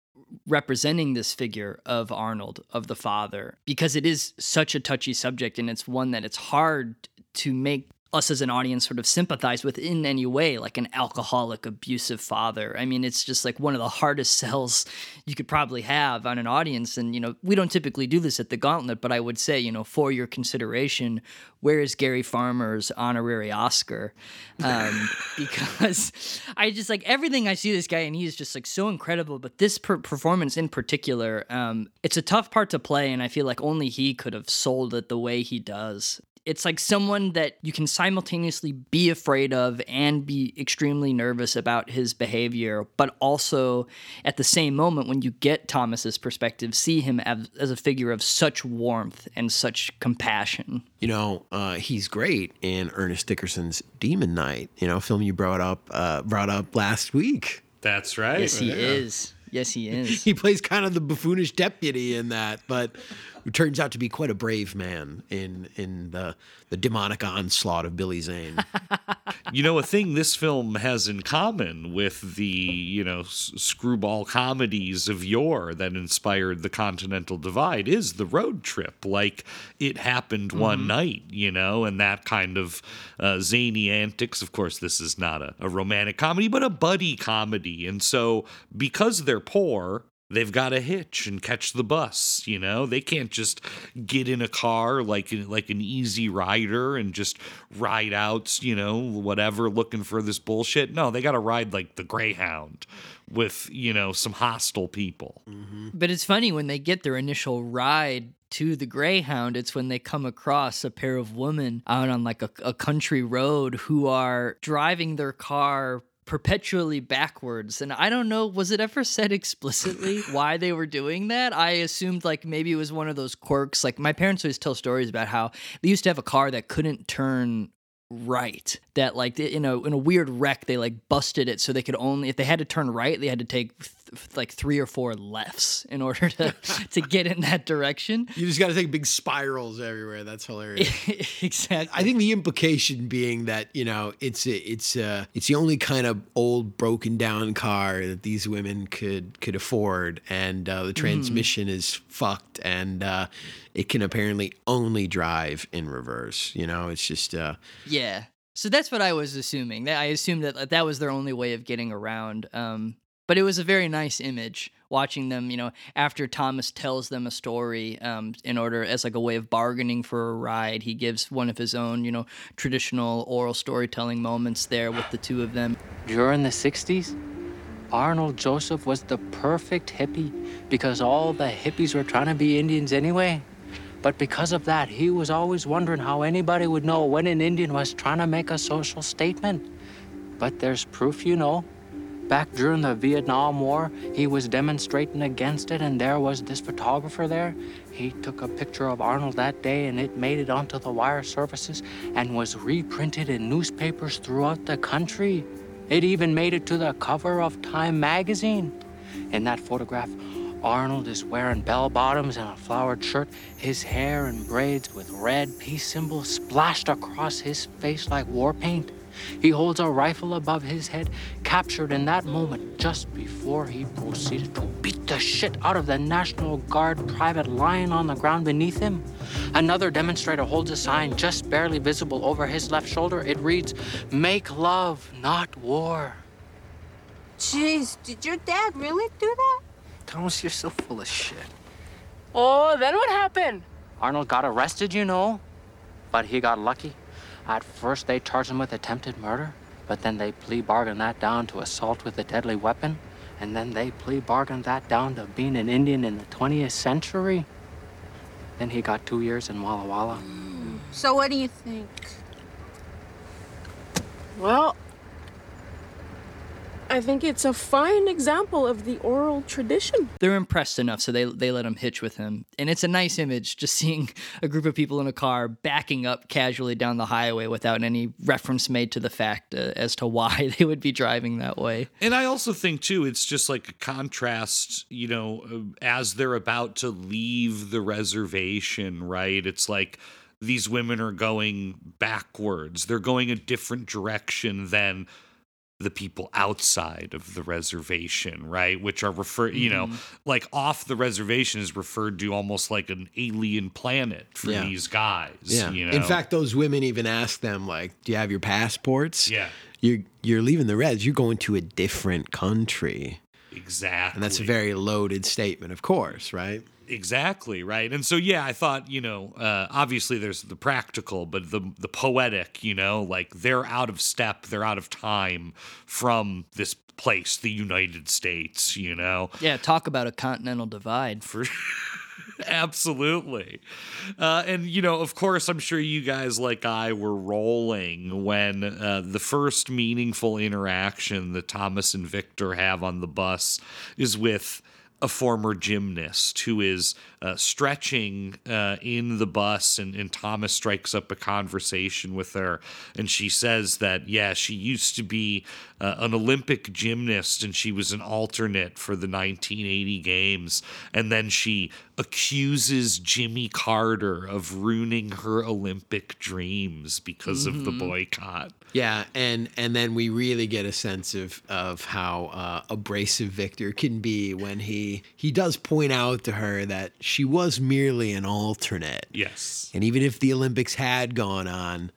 representing this figure of Arnold, of the father, because it is such a touchy subject and it's one that it's hard to make us as an audience sort of sympathize with in any way, like an alcoholic, abusive father. I mean, it's just like one of the hardest sells you could probably have on an audience. And, you know, we don't typically do this at the Gauntlet, but I would say, you know, for your consideration, where is Gary Farmer's honorary Oscar? Um, because I just like everything I see this guy and he is just like so incredible. But this per- performance in particular, um, it's a tough part to play, and I feel like only he could have sold it the way he does. It's like someone that you can simultaneously be afraid of and be extremely nervous about his behavior, but also at the same moment, when you get Thomas's perspective, see him as, as a figure of such warmth and such compassion. You know, uh, he's great in Ernest Dickerson's Demon Knight. you know, film you brought up uh, brought up last week. That's right. Yes, he is. Yes, he is. he plays kind of the buffoonish deputy in that, but who turns out to be quite a brave man in in the the demonic onslaught of Billy Zane. you know, a thing this film has in common with the, you know, s- screwball comedies of yore that inspired the Continental Divide is the road trip. Like it happened one Mhm. night, you know, and that kind of uh, zany antics. Of course, this is not a, a romantic comedy, but a buddy comedy. And so, because they're poor, They've got to hitch and catch the bus, you know. They can't just get in a car like like an easy rider and just ride out, you know, whatever, looking for this bullshit. No, they got to ride like the Greyhound with you know some hostile people. Mm-hmm. But it's funny when they get their initial ride to the Greyhound, it's when they come across a pair of women out on like a, a country road who are driving their car perpetually backwards and i don't know was it ever said explicitly why they were doing that? I assumed like maybe it was one of those quirks like my parents always tell stories about how they used to have a car that couldn't turn right that like in a in a weird wreck they like busted it so they could only if they had to turn right they had to take th- like three or four lefts in order to to get in that direction You just got to take big spirals everywhere. That's hilarious. exactly. I think the implication being that you know it's a, it's a, it's the only kind of old broken down car that these women could could afford, and uh, the transmission is fucked, and uh, it can apparently only drive in reverse. You know, it's just uh, Yeah. So that's what I was assuming. I assumed that that was their only way of getting around. Um, but it was a very nice image watching them. You know, after Thomas tells them a story, um, in order as like a way of bargaining for a ride, he gives one of his own, you know, traditional oral storytelling moments there with the two of them. During the 60s, Arnold Joseph was the perfect hippie because all the hippies were trying to be Indians anyway. But because of that, he was always wondering how anybody would know when an Indian was trying to make a social statement. But there's proof, you know. Back during the Vietnam War, he was demonstrating against it, and there was this photographer there. He took a picture of Arnold that day, and it made it onto the wire services and was reprinted in newspapers throughout the country. It even made it to the cover of Time magazine. In that photograph, Arnold is wearing bell bottoms and a flowered shirt, his hair in braids with red peace symbols splashed across his face like war paint. He holds a rifle above his head, captured in that moment just before he proceeded to beat the shit out of the National Guard private lying on the ground beneath him. Another demonstrator holds a sign just barely visible over his left shoulder. It reads, Make love, not war. Jeez, did your dad really do that? Thomas, you're so full of shit. Oh, then what happened? Arnold got arrested, you know, but he got lucky. At first, they charged him with attempted murder, but then they plea bargained that down to assault with a deadly weapon, and then they plea bargained that down to being an Indian in the 20th century. Then he got two years in Walla Walla. So what do you think? Well, I think it's a fine example of the oral tradition. They're impressed enough, so they they let him hitch with him, and it's a nice image just seeing a group of people in a car backing up casually down the highway without any reference made to the fact uh, as to why they would be driving that way. And I also think too, it's just like a contrast, you know, uh, as they're about to leave the reservation, right? It's like these women are going backwards. They're going a different direction than the people outside of the reservation, right? Which are refer, you know, Mm-hmm. like off the reservation is referred to almost like an alien planet for Yeah. these guys. Yeah. You know? In fact, those women even ask them, like, "Do you have your passports?" Yeah. You're you're leaving the res. You're going to a different country, exactly. and that's a very loaded statement, of course, right? Exactly right, and so yeah, I thought you know, uh, obviously there's the practical, but the the poetic, you know, like they're out of step, they're out of time from this place, the United States, you know. Yeah, talk about a continental divide. For absolutely, uh, and you know, of course, I'm sure you guys like I were rolling when uh, the first meaningful interaction that Thomas and Victor have on the bus is with a former gymnast who is uh, stretching uh, in the bus, and, and Thomas strikes up a conversation with her. And she says that, yeah, she used to be uh, an Olympic gymnast and she was an alternate for the 1980 games. And then she accuses Jimmy Carter of ruining her Olympic dreams because of the Mhm. boycott. Yeah, and and then we really get a sense of of how uh, abrasive Victor can be when he he does point out to her that she was merely an alternate. Yes. And even if the Olympics had gone on,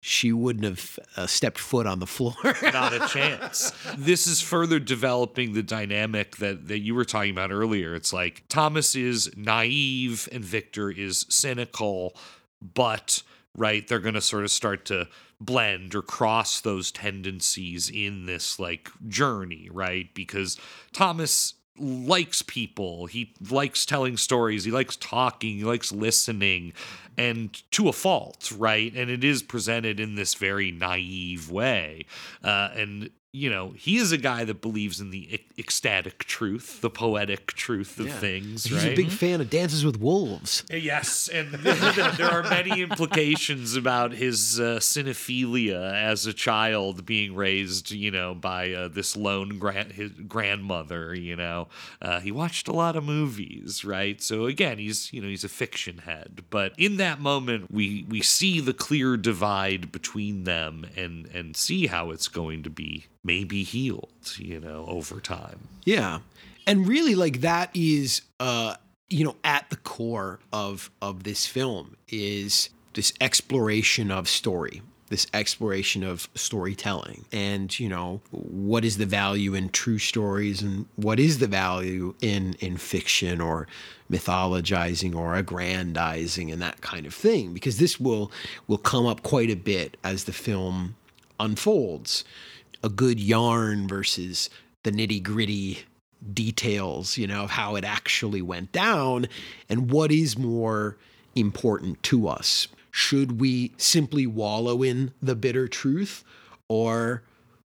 she wouldn't have uh, stepped foot on the floor. Not a chance. This is further developing the dynamic that, that you were talking about earlier. It's like Thomas is naive and Victor is cynical, but right, they're going to sort of start to blend or cross those tendencies in this like journey, right? Because Thomas likes people. He likes telling stories. He likes talking. He likes listening and to a fault, right? And it is presented in this very naive way. Uh, and, you know, he is a guy that believes in the ec- ecstatic truth, the poetic truth of Yeah. things, He's right? a big fan of Dances with Wolves. Yes, and there are many implications about his uh, cinephilia as a child being raised, you know, by uh, this lone grand his grandmother. You know, uh, he watched a lot of movies, right? So again, he's you know he's a fiction head, but in that moment, we we see the clear divide between them, and and see how it's going to be maybe healed, you know, over time. Yeah. And really like that is uh you know at the core of of this film is this exploration of story this exploration of storytelling and you know what is the value in true stories and what is the value in in fiction or mythologizing or aggrandizing and that kind of thing because this will will come up quite a bit as the film unfolds a good yarn versus the nitty gritty details, you know, of how it actually went down and what is more important to us? Should we simply wallow in the bitter truth or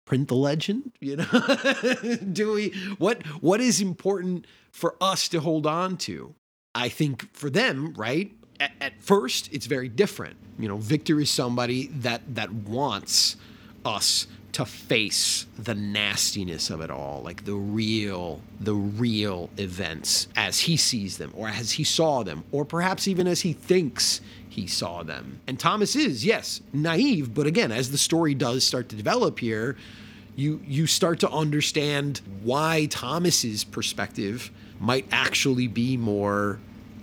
print the legend? You know, do we what what is important for us to hold on to? I think for them, right? At, at first, it's very different. You know, Victor is somebody that that wants us to face the nastiness of it all, like the real, the real events as he sees them, or as he saw them, or perhaps even as he thinks he saw them. And Thomas is, yes, naive, but again, as the story does start to develop here, you you start to understand why Thomas's perspective might actually be more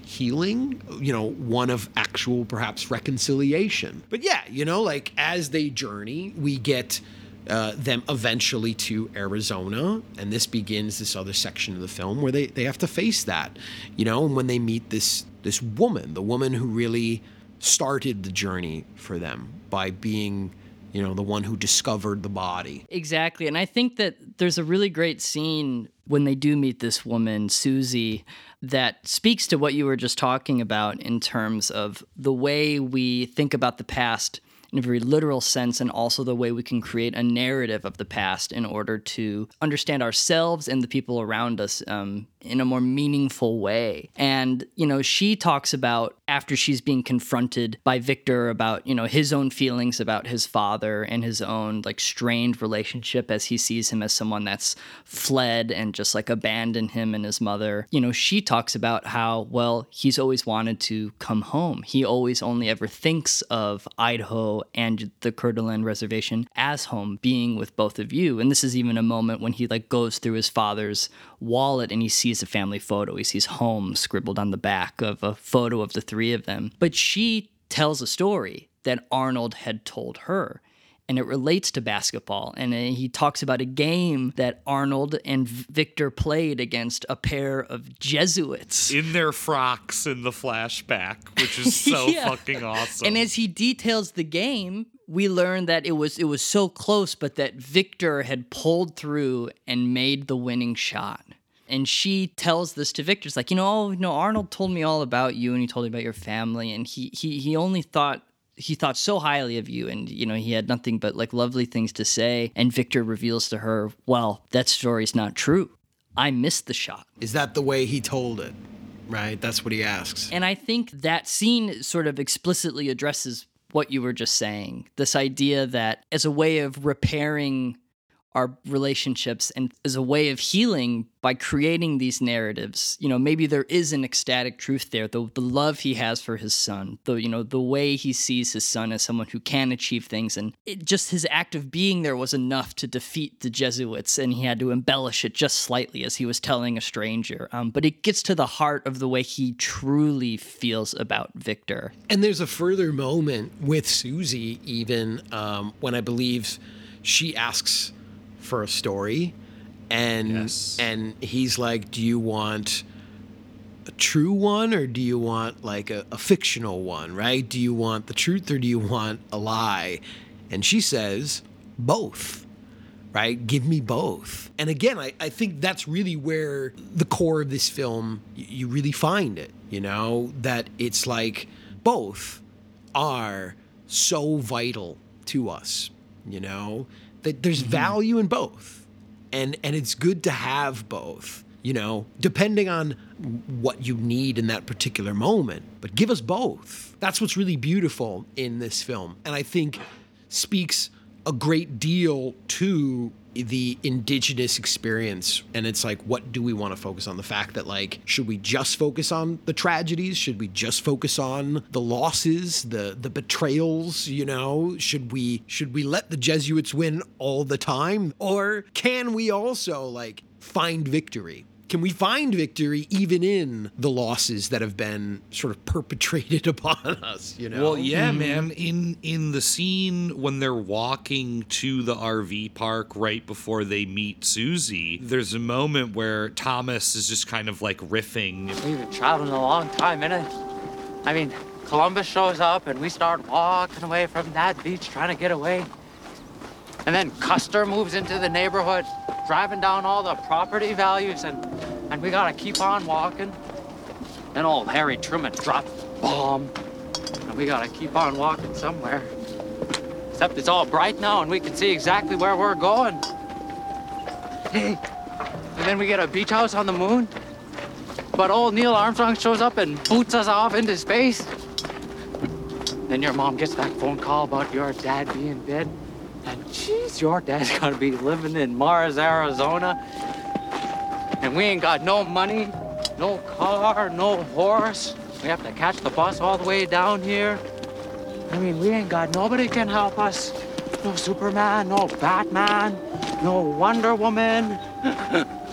healing, you know, one of actual perhaps reconciliation. But yeah, you know, like as they journey, we get uh, them eventually to Arizona, and this begins this other section of the film where they, they have to face that, you know, and when they meet this this woman, the woman who really started the journey for them by being you know the one who discovered the body. Exactly. And i think that there's a really great scene when they do meet this woman suzy that speaks to what you were just talking about in terms of the way we think about the past in a very literal sense, and also the way we can create a narrative of the past in order to understand ourselves and the people around us um, in a more meaningful way. And, you know, she talks about after she's being confronted by Victor about, you know, his own feelings about his father and his own like strained relationship as he sees him as someone that's fled and just like abandoned him and his mother. You know, she talks about how, well, he's always wanted to come home. He always only ever thinks of Idaho and the Coeur d'Alene reservation as home, being with both of you. And this is even a moment when he like goes through his father's wallet and he sees a family photo. He sees home scribbled on the back of a photo of the three of them. But she tells a story that Arnold had told her and it relates to basketball. And uh, he talks about a game that Arnold and Victor played against a pair of Jesuits in their frocks in the flashback, which is so yeah. fucking awesome. And as he details the game, we learn that it was it was so close, but that Victor had pulled through and made the winning shot. And she tells this to Victor. It's like, you know, oh, you know, Arnold told me all about you and he told me about your family. And he he he only thought he thought so highly of you and you know he had nothing but like lovely things to say and victor reveals to her well that story's not true. I missed the shot. Is that the way he told it? Right? That's what he asks. And i think that scene sort of explicitly addresses what you were just saying. This idea that as a way of repairing our relationships and as a way of healing by creating these narratives. You know maybe there is an ecstatic truth there the, the love he has for his son the you know the way he sees his son as someone who can achieve things. And it, just his act of being there was enough to defeat the jesuits and he had to embellish it just slightly as he was telling a stranger. Um, but it gets to the heart of the way he truly feels about victor. And there's a further moment with suzy even um, when i believe she asks for a story and yes. and he's like do you want a true one or do you want like a, a, fictional one right? Do you want the truth or do you want a lie? And she says both right? Give me both. And again i, I think that's really where the core of this film you really find it you know? That it's like both are so vital to us you know that there's mm-hmm. value in both. And and it's good to have both, you know, depending on what you need in that particular moment. But give us both. That's what's really beautiful in this film. And I think speaks a great deal to the indigenous experience and it's like what do we want to focus on? The fact that like should we just focus on the tragedies? Should we just focus on the losses the the betrayals you know? Should we should we let the jesuits win all the time? Or can we also like find victory can we find victory even in the losses that have been sort of perpetrated upon us you know? Well yeah mm-hmm. man. In in the scene when they're walking to the rv park right before they meet suzy there's a moment where thomas is just kind of like riffing. We've been traveling a long time innit i mean columbus shows up and we start walking away from that beach trying to get away and then custer moves into the neighborhood driving down all the property values and and we gotta keep on walking. Then old Harry Truman dropped bomb. And we gotta keep on walking somewhere. Except it's all bright now and we can see exactly where we're going. Hey, and then we get a beach house on the moon. But old Neil Armstrong shows up and boots us off into space. Then your mom gets that phone call about your dad being dead. Jeez, your dad's gonna be living in Mars, Arizona. And we ain't got no money, no car, no horse. We have to catch the bus all the way down here. I mean, we ain't got nobody can help us. No Superman, no Batman, no Wonder Woman.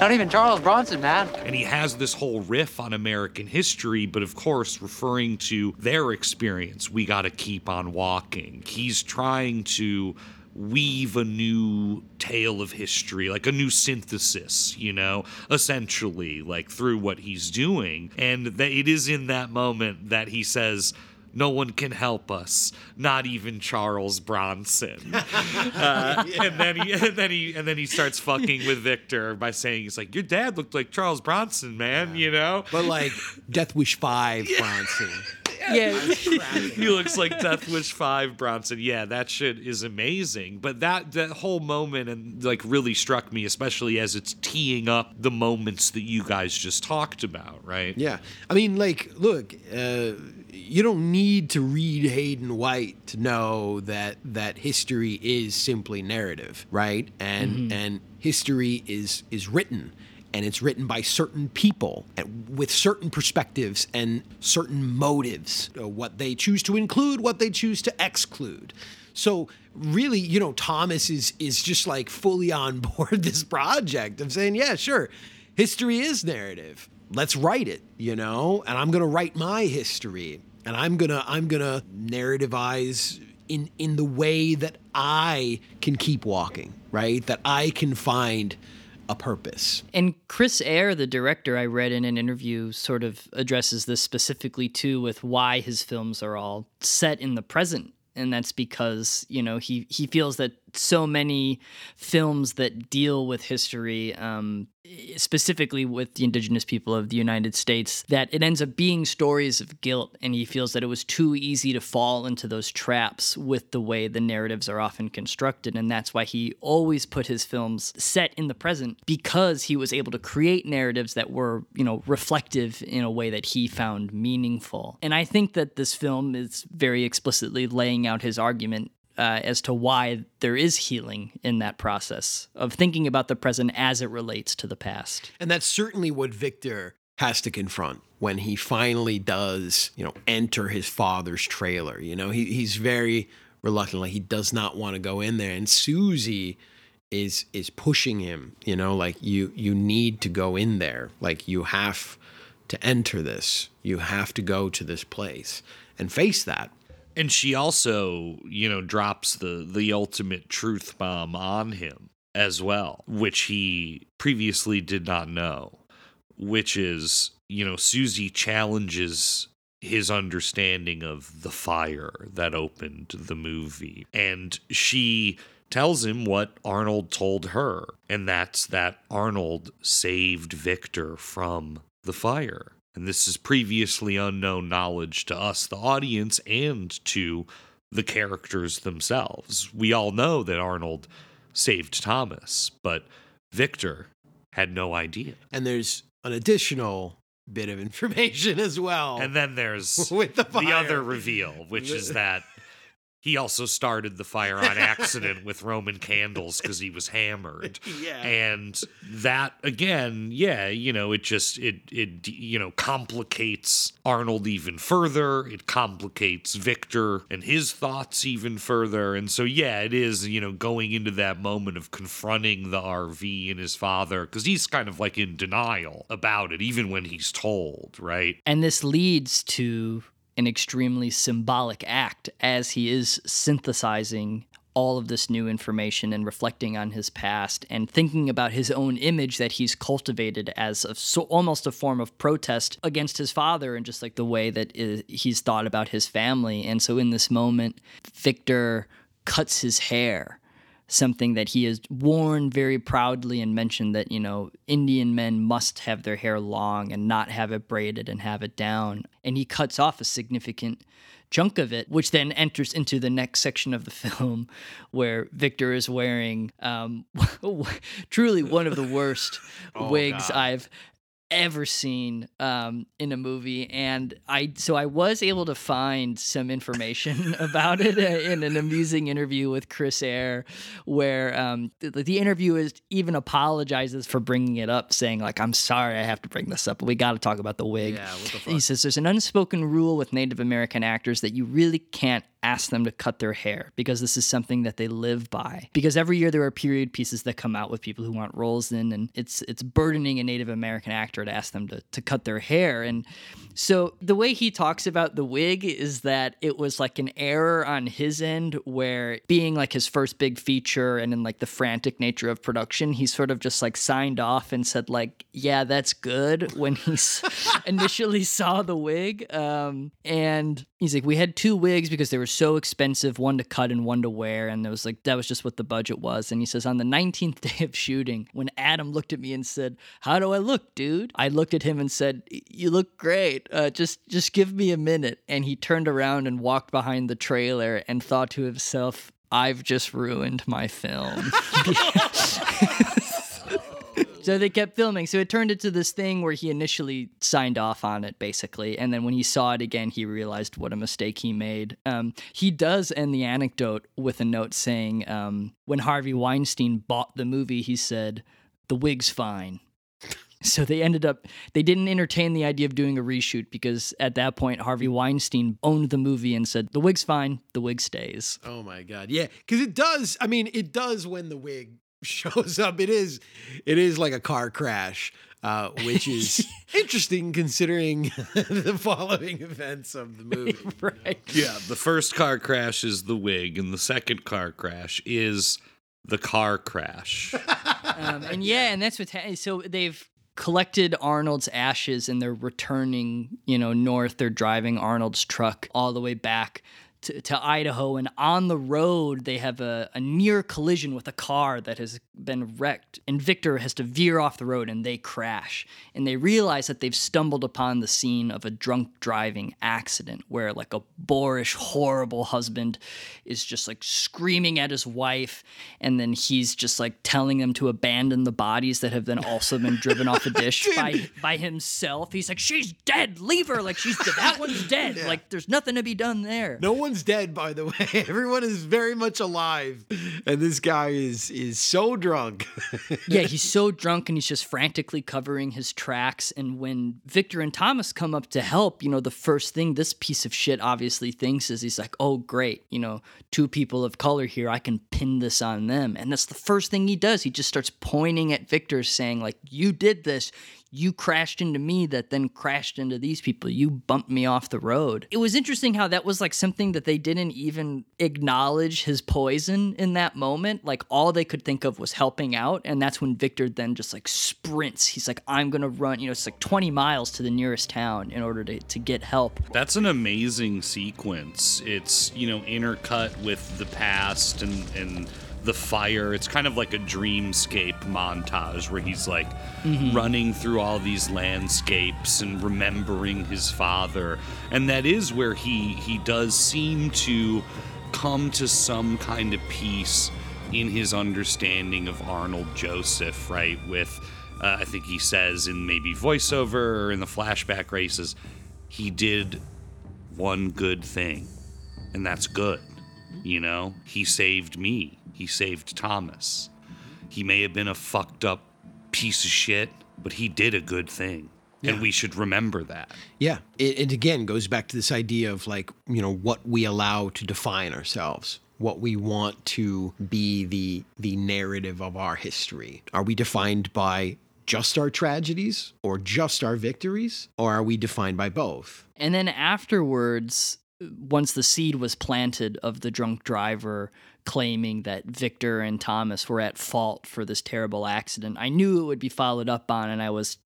Not even Charles Bronson, man. And he has this whole riff on American history, but of course, referring to their experience. We got to keep on walking. He's trying to weave a new tale of history, like a new synthesis, you know, essentially, like through what he's doing. And that it is in that moment that he says, no one can help us, not even Charles Bronson. uh, and then he and then he and then he starts fucking with Victor by saying he's like, Your dad looked like Charles Bronson, man, you know? But like Death Wish Five Bronson. Yeah, he looks like Death Wish Five Bronson. Yeah, that shit is amazing. But that that whole moment and like really struck me, especially as it's teeing up the moments that you guys just talked about, right? Yeah. I mean, like, look, uh, you don't need to read Hayden White to know that that history is simply narrative, right? And Mm-hmm. Mhm. and history is is written and it's written by certain people with certain perspectives and certain motives. Uh, what they choose to include what they choose to exclude. So really you know thomas is is just like fully on board this project of saying yeah sure history is narrative. Let's write it you know? And i'm to write my history and i'm to i'm to narrativize in in the way that i can keep walking right? That i can find a purpose And Chris Eyre, the director, I read in an interview, sort of addresses this specifically too with why his films are all set in the present. And that's because, you know, he, he feels that so many films that deal with history, um, specifically with the indigenous people of the United States, that it ends up being stories of guilt. And he feels that it was too easy to fall into those traps with the way the narratives are often constructed. And that's why he always put his films set in the present because he was able to create narratives that were, you know, reflective in a way that he found meaningful. And I think that this film is very explicitly laying out his argument uh, as to why there is healing in that process of thinking about the present as it relates to the past. And that's certainly what Victor has to confront when he finally does, you know, enter his father's trailer. You know, he, he's very reluctant. Like he does not want to go in there. And Suzy is is pushing him, you know, like you you need to go in there. Like you have to enter this. You have to go to this place and face that. And she also, you know, drops the the ultimate truth bomb on him as well, which he previously did not know, which is, you know, Suzy challenges his understanding of the fire that opened the movie. And she tells him what Arnold told her, and that's that Arnold saved Victor from the fire. And this is previously unknown knowledge to us, the audience, and to the characters themselves. We all know that Arnold saved Thomas, but Victor had no idea. And there's an additional bit of information as well. And then there's the the other reveal, which is that he also started the fire on accident with Roman candles because he was hammered. Yeah. And that again, yeah, you know, it just it it you know complicates Arnold even further. It complicates Victor and his thoughts even further. And so yeah, it is, you know, going into that moment of confronting the RV and his father because he's kind of like in denial about it even when he's told, right? And this leads to an extremely symbolic act as he is synthesizing all of this new information and reflecting on his past and thinking about his own image that he's cultivated as a, so almost a form of protest against his father and just like the way that he's thought about his family. And so in this moment, Victor cuts his hair something that he has worn very proudly and mentioned that, you know, Indian men must have their hair long and not have it braided and have it down. And he cuts off a significant chunk of it, which then enters into the next section of the film where Victor is wearing um, truly one of the worst Oh, wigs God. I've ever seen um, in a movie and i so i was able to find some information about it uh, in an amusing interview with chris Eyre, where um, the, the interviewist even apologizes for bringing it up saying like i'm sorry i have to bring this up but we got to talk about the wig. Yeah, what the he says there's an unspoken rule with native american actors that you really can't ask them to cut their hair because this is something that they live by. Because every year there are period pieces that come out with people who want roles in, and it's it's burdening a Native American actor to ask them to, to cut their hair. And so the way he talks about the wig is that it was like an error on his end where being like his first big feature and in like the frantic nature of production, he sort of just like signed off and said like, yeah, that's good when he initially saw the wig. Um, and he's like, we had two wigs because they were so expensive, one to cut and one to wear. And it was like, that was just what the budget was. And he says, on the 19th day of shooting, when Adam looked at me and said, how do I look, dude? I looked at him and said, you look great. Uh, just, just give me a minute. And he turned around and walked behind the trailer and thought to himself, I've just ruined my film. So they kept filming. So it turned into this thing where he initially signed off on it, basically. And then when he saw it again, he realized what a mistake he made. Um, he does end the anecdote with a note saying, um, when Harvey Weinstein bought the movie, he said, the wig's fine. So they ended up, they didn't entertain the idea of doing a reshoot because at that point, Harvey Weinstein owned the movie and said, the wig's fine, the wig stays. Oh my god. Yeah, cuz it does, I mean, it does when the wig shows up. It is it is like a car crash. Uh, which is interesting considering the following events of the movie. right. Yeah, the first car crash is the wig, and the second car crash is the car crash. um, and yeah, and that's what. Ha- so they've collected Arnold's ashes and they're returning, you know, north. They're driving Arnold's truck all the way back. To, to Idaho, and on the road, they have a, a near collision with a car that has been wrecked. And Victor has to veer off the road and they crash. And they realize that they've stumbled upon the scene of a drunk driving accident where, like, a boorish, horrible husband is just like screaming at his wife. And then he's just like telling them to abandon the bodies that have then also been driven off a dish by, by himself. He's like, she's dead. Leave her. Like, she's that one's dead. Like, there's nothing to be done there. No one's dead, by the way. Everyone is very much alive, and this guy is is so drunk. yeah, he's so drunk and he's just frantically covering his tracks. And when Victor and Thomas come up to help, you know, the first thing this piece of shit obviously thinks is he's like, oh, great, you know, two people of color here. I can pin this on them. And that's the first thing he does. He just starts pointing at Victor, saying, like, you did this. You crashed into me that then crashed into these people. You bumped me off the road. It was interesting how that was like something that they didn't even acknowledge his poison in that moment. Like all they could think of was helping out. And that's when Victor then just like sprints. He's like, I'm going to run, you know, it's like 20 miles to the nearest town in order to, to get help. That's an amazing sequence. It's, you know, intercut with the past and, and the fire. It's kind of like a dreamscape montage where he's like Mhm. running through all these landscapes and remembering his father. And that is where he he does seem to come to some kind of peace in his understanding of Arnold Joseph, right? With uh, I think he says in maybe voiceover or in the flashback races, he did one good thing, and that's good. You know, he saved me. He saved Thomas. He may have been a fucked up piece of shit, but he did a good thing. And we should remember that. Yeah, it, it again goes back to this idea of like you know what we allow to define ourselves, what we want to be the the narrative of our history. Are we defined by just our tragedies or just our victories, or are we defined by both? And then afterwards, once the seed was planted of the drunk driver claiming that Victor and Thomas were at fault for this terrible accident. I knew it would be followed up on, and I was,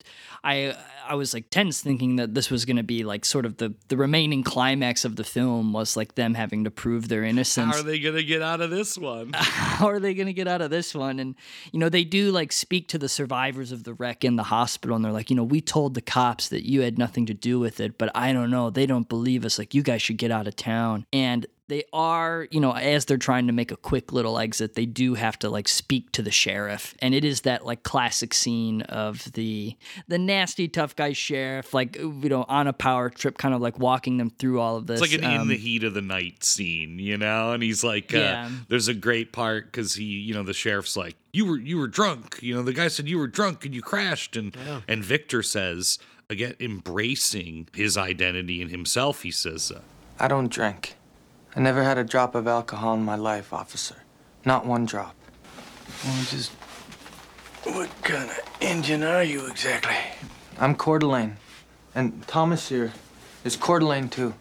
I, I was like tense, thinking that this was going to be like sort of the the remaining climax of the film was like them having to prove their innocence. How are they gonna get out of this one? How are they going to get out of this one? And, you know, they do like speak to the survivors of the wreck in the hospital and they're like, you know, we told the cops that you had nothing to do with it, but I don't know. They don't believe us. Like, you guys should get out of town. And they are, you know, as they're trying to make a quick little exit, they do have to like speak to the sheriff. And it is that like classic scene of the the nasty tough guy sheriff, like you know, on a power trip, kind of like walking them through all of this. It's like an in Um, the heat of the night scene, you know, and he's like, uh, Yeah. there's a great part because he, you know, the sheriff's like, you were you were drunk, you know, the guy said you were drunk and you crashed, and and Victor says again, embracing his identity and himself, he says, uh, I don't drink. I never had a drop of alcohol in my life, officer. Not one drop. Well, just. What kind of Indian are you exactly? I'm Coeur d'Alene. And Thomas here is Coeur d'Alene, too.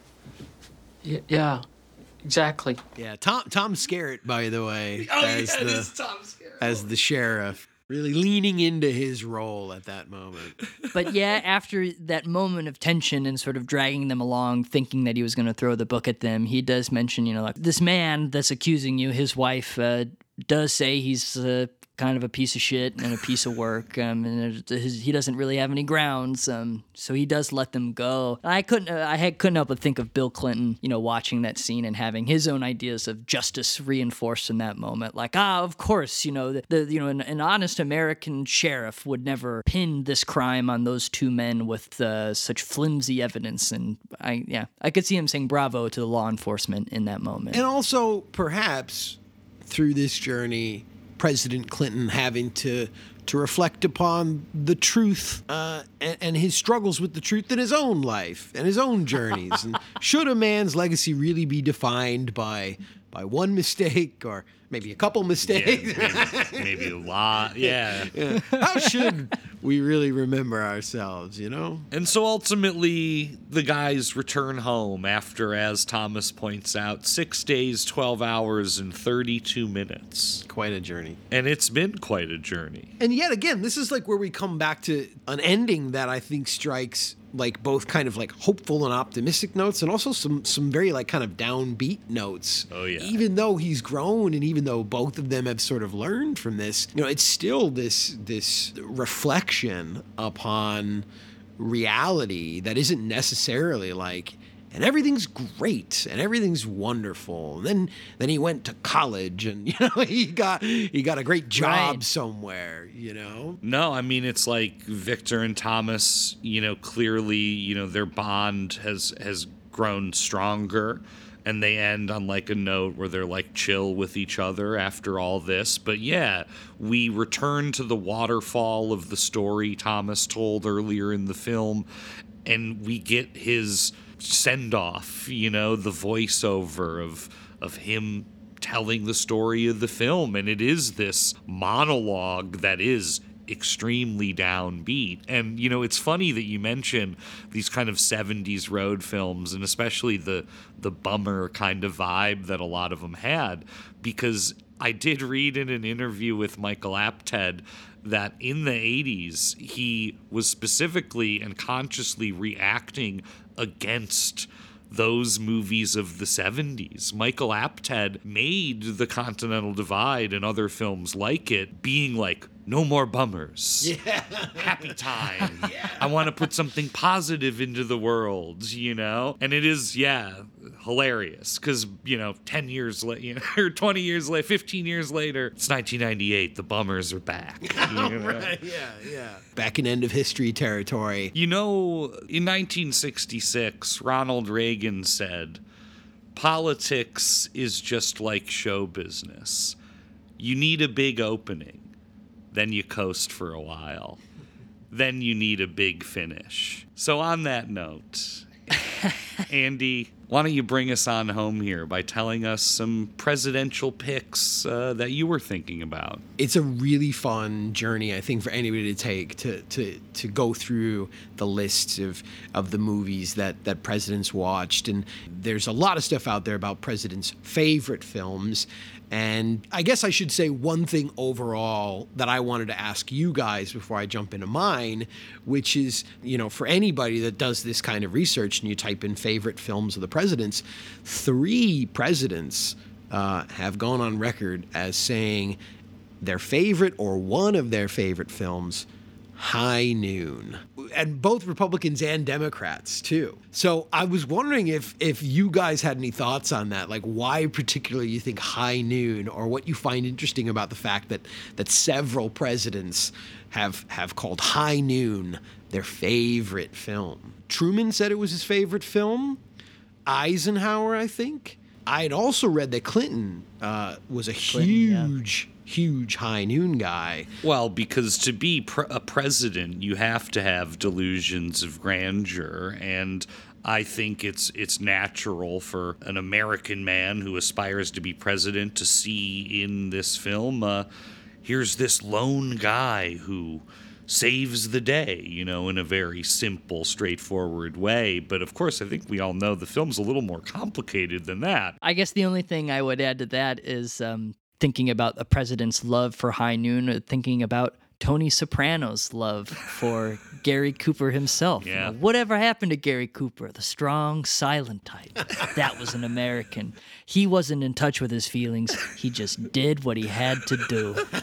Y- yeah, exactly. Yeah, Tom Tom Skerritt, by the way, Oh, as yeah, the is Tom Skerritt. as the sheriff, really leaning into his role at that moment. but yeah, after that moment of tension and sort of dragging them along, thinking that he was going to throw the book at them, he does mention, you know, like this man that's accusing you, his wife, uh, does say he's uh, kind of a piece of shit and a piece of work, um, and his, he doesn't really have any grounds, um, so he does let them go. I couldn't, uh, I had, couldn't help but think of Bill Clinton, you know, watching that scene and having his own ideas of justice reinforced in that moment. Like, ah, of course, you know, the, the you know, an, an honest American sheriff would never pin this crime on those two men with uh, such flimsy evidence. And I, yeah, I could see him saying bravo to the law enforcement in that moment. And also, perhaps through this journey, President Clinton having to to reflect upon the truth uh, and, and his struggles with the truth in his own life and his own journeys. and should a man's legacy really be defined by by one mistake or maybe a couple mistakes? maybe, maybe a lot, yeah. Yeah. How should we really remember ourselves? You know. And so ultimately, the guys return home after, as Thomas points out, six days, 12 hours, and 32 minutes. Quite a journey. And it's been quite a journey. And yet again, this is like where we come back to an ending that I think strikes like both kind of like hopeful and optimistic notes and also some some very like kind of downbeat notes. Oh yeah. Even though he's grown and even though both of them have sort of learned from this, you know, it's still this this reflection upon reality that isn't necessarily like and everything's great and everything's wonderful. And then then he went to college and you know he got he got a great job Right. somewhere, you know. No, I mean it's like Victor and Thomas, you know, clearly, you know, their bond has has grown stronger and they end on like a note where they're like chill with each other after all this. But yeah, we return to the waterfall of the story Thomas told earlier in the film and we get his send off, you know, the voiceover of of him telling the story of the film. And it is this monologue that is extremely downbeat. And you know it's funny that you mention these kind of 70s road films and especially the the bummer kind of vibe that a lot of them had because I did read in an interview with Michael Apted that in the 80s he was specifically and consciously reacting against those movies of the 70s. Michael Apted made The Continental Divide and other films like it being like, no more bummers. Yeah. Happy time. I want to put something positive into the world, you know? And it is, yeah, hilarious because, you know, 10 years later, you know, or 20 years later, 15 years later, it's 1998. The bummers are back. you know? Right, yeah, yeah. Back in end of history territory. You know, in 1966, Ronald Reagan said, Politics is just like show business. You need a big opening, then you coast for a while. Then you need a big finish. So, on that note, Andy, why don't you bring us on home here by telling us some presidential picks uh, that you were thinking about? It's a really fun journey, I think, for anybody to take to to to go through the lists of of the movies that that presidents watched, and there's a lot of stuff out there about presidents' favorite films. And I guess I should say one thing overall that I wanted to ask you guys before I jump into mine, which is, you know, for anybody that does this kind of research and you type in favorite films of the presidents, three presidents uh, have gone on record as saying their favorite or one of their favorite films high noon. And both republicans and democrats too. So i was wondering if if you guys had any thoughts on that. Like why particularly you think high noon or what you find interesting about the fact that that several presidents have have called high noon their favorite film? Truman said it was his favorite film. Eisenhower i think. I had also read that clinton uh, was a huge huge high noon guy. Well, because to be pre- a president, you have to have delusions of grandeur and I think it's it's natural for an American man who aspires to be president to see in this film uh, here's this lone guy who saves the day, you know, in a very simple, straightforward way. But of course, I think we all know the film's a little more complicated than that. I guess the only thing I would add to that is um, thinking about the president's love for High Noon, uh, thinking about Tony Soprano's love for Gary Cooper himself. You know, whatever happened to Gary Cooper, the strong, silent type? that was an American. He wasn't in touch with his feelings. He just did what he had to do.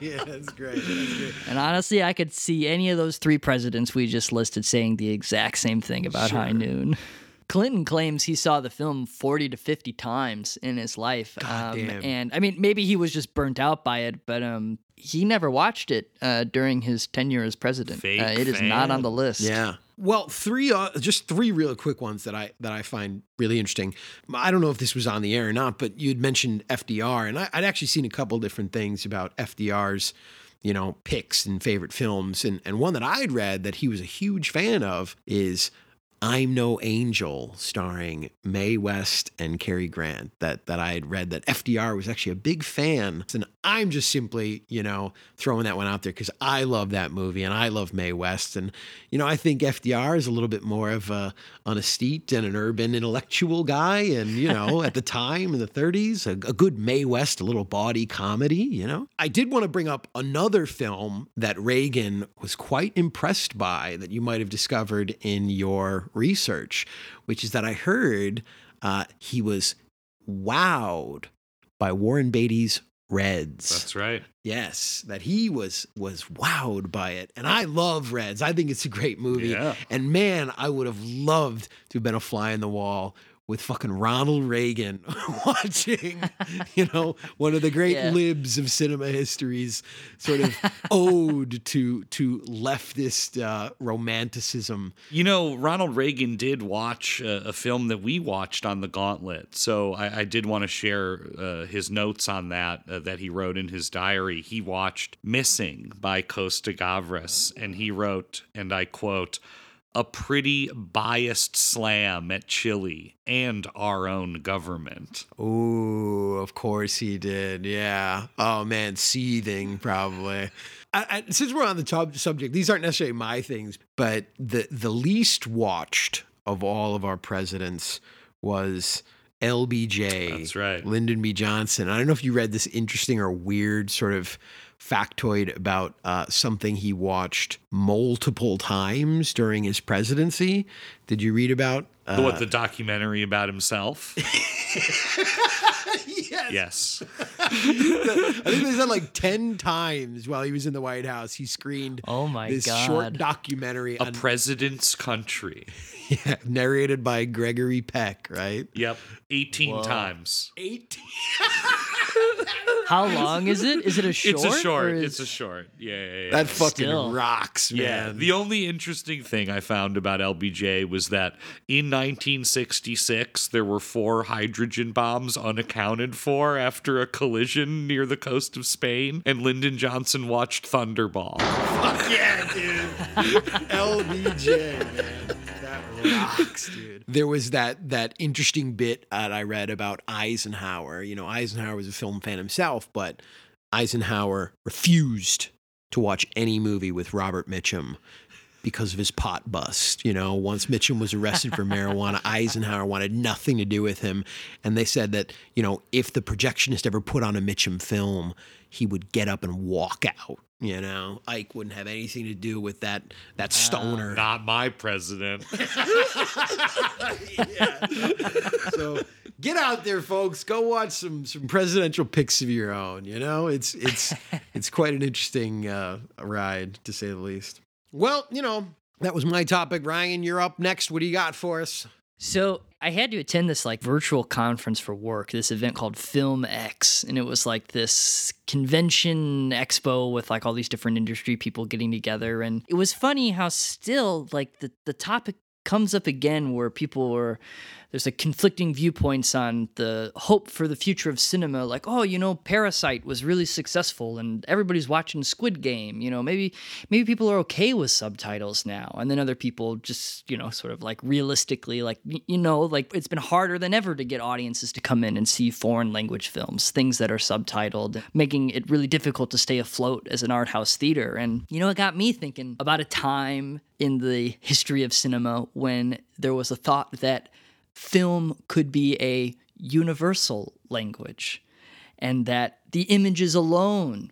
yeah, that's great. That's great. And honestly, I could see any of those three presidents we just listed saying the exact same thing about High Noon. Clinton claims he saw the film 40 to 50 times in his life. Um, and I mean, maybe he was just burnt out by it, but um, he never watched it uh, during his tenure as president. Fake uh, it is not on the list. Yeah. Well, three, uh, just three real quick ones that I that I find really interesting. I don't know if this was on the air or not, but you'd mentioned FDR, and I, I'd actually seen a couple different things about FDR's, you know, picks and favorite films, and and one that I'd read that he was a huge fan of is I'm No Angel, starring Mae West and Cary Grant. That that I had read that FDR was actually a big fan, and I'm just simply, you know, throwing that one out there because I love that movie and I love Mae West, and you know, I think FDR is a little bit more of a an estate and an urban intellectual guy, and you know, at the time in the 30s, a, a good Mae West, a little body comedy. You know, I did want to bring up another film that Reagan was quite impressed by that you might have discovered in your research, which is that I heard uh, he was wowed by Warren Beatty's Reds. That's right. Yes, that he was was wowed by it. And I love Reds. I think it's a great movie. Yeah. And man, I would have loved to have been a fly in the wall with fucking Ronald Reagan watching, you know, one of the great Yeah. libs of cinema history's sort of ode to to leftist uh, romanticism. You know, Ronald Reagan did watch uh, a film that we watched on the Gauntlet, so I, I did want to share uh, his notes on that uh, that he wrote in his diary. He watched "Missing" by Costa Gavras, and he wrote, and I quote. A pretty biased slam at Chile and our own government. Oh, of course he did. Yeah. Oh man, seething probably. I, I, since we're on the top subject, these aren't necessarily my things, but the the least watched of all of our presidents was LBJ. That's right. Lyndon B. Johnson. I don't know if you read this interesting or weird sort of factoid about uh, something he watched multiple times during his presidency. Did you read about uh, what, the documentary about himself? yes. yes. I think they said like 10 times while he was in the White House, he screened Oh my this God. short documentary A on, president's country. yeah, narrated by Gregory Peck, right? Yep. 18 Whoa. times. 18. How long is it? Is it a short? It's a short. is- It's a short. Yeah, yeah, yeah. That fucking Still. rocks, man. Yeah, the only interesting thing I found about LBJ was that in 1966 there were four hydrogen bombs unaccounted for after a collision near the coast of Spain, and Lyndon Johnson watched Thunderball. Fuck yeah, dude. LBJ, man. Rocks, dude. There was that that interesting bit that I read about Eisenhower. You know, Eisenhower was a film fan himself, but Eisenhower refused to watch any movie with Robert Mitchum because of his pot bust. You know, once Mitchum was arrested for marijuana, Eisenhower wanted nothing to do with him. And they said that, you know, if the projectionist ever put on a Mitchum film, he would get up and walk out. You know, Ike wouldn't have anything to do with that that stoner. Not my president. so get out there, folks. Go watch some some presidential pics of your own. You know, it's it's it's quite an interesting uh, ride to say the least. Well, you know, that was my topic. Ryan, you're up next. What do you got for us? So I had to attend this like virtual conference for work, this event called Film X, and it was like this convention expo with like all these different industry people getting together. And it was funny how still like the, the topic comes up again where people were there's like conflicting viewpoints on the hope for the future of cinema like oh you know parasite was really successful and everybody's watching squid game you know maybe maybe people are okay with subtitles now. And then other people just you know sort of like realistically like you know like it's been harder than ever to get audiences to come in and see foreign language films things that are subtitled making it really difficult to stay afloat as an art house theater. And you know it got me thinking about a time in the history of cinema when there was a thought that film could be a universal language and that the images alone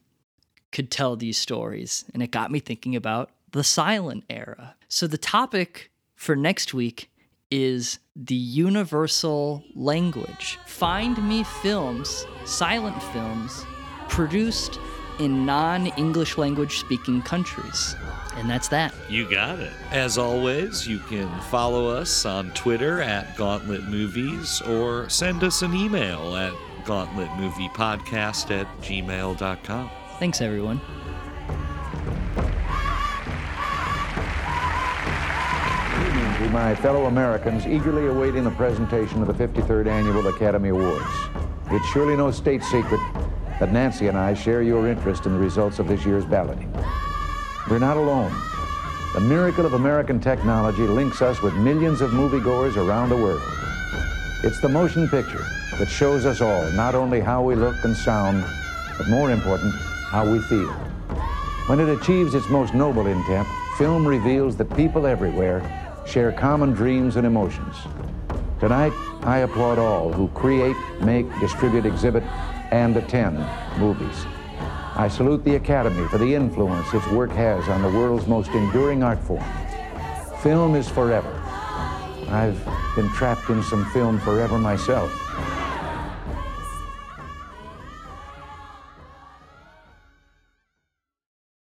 could tell these stories. And it got me thinking about the silent era. So the topic for next week is the universal language. Find me films, silent films, produced in non English language speaking countries. And that's that. You got it. As always, you can follow us on Twitter at Gauntlet Movies or send us an email at gauntletmoviepodcast at gmail.com. Thanks, everyone. to my fellow Americans eagerly awaiting the presentation of the 53rd Annual Academy Awards. It's surely no state secret that Nancy and I share your interest in the results of this year's balloting. We're not alone. The miracle of American technology links us with millions of moviegoers around the world. It's the motion picture that shows us all not only how we look and sound, but more important, how we feel. When it achieves its most noble intent, film reveals that people everywhere share common dreams and emotions. Tonight, I applaud all who create, make, distribute, exhibit, and attend movies. I salute the Academy for the influence its work has on the world's most enduring art form. Film is forever. I've been trapped in some film forever myself.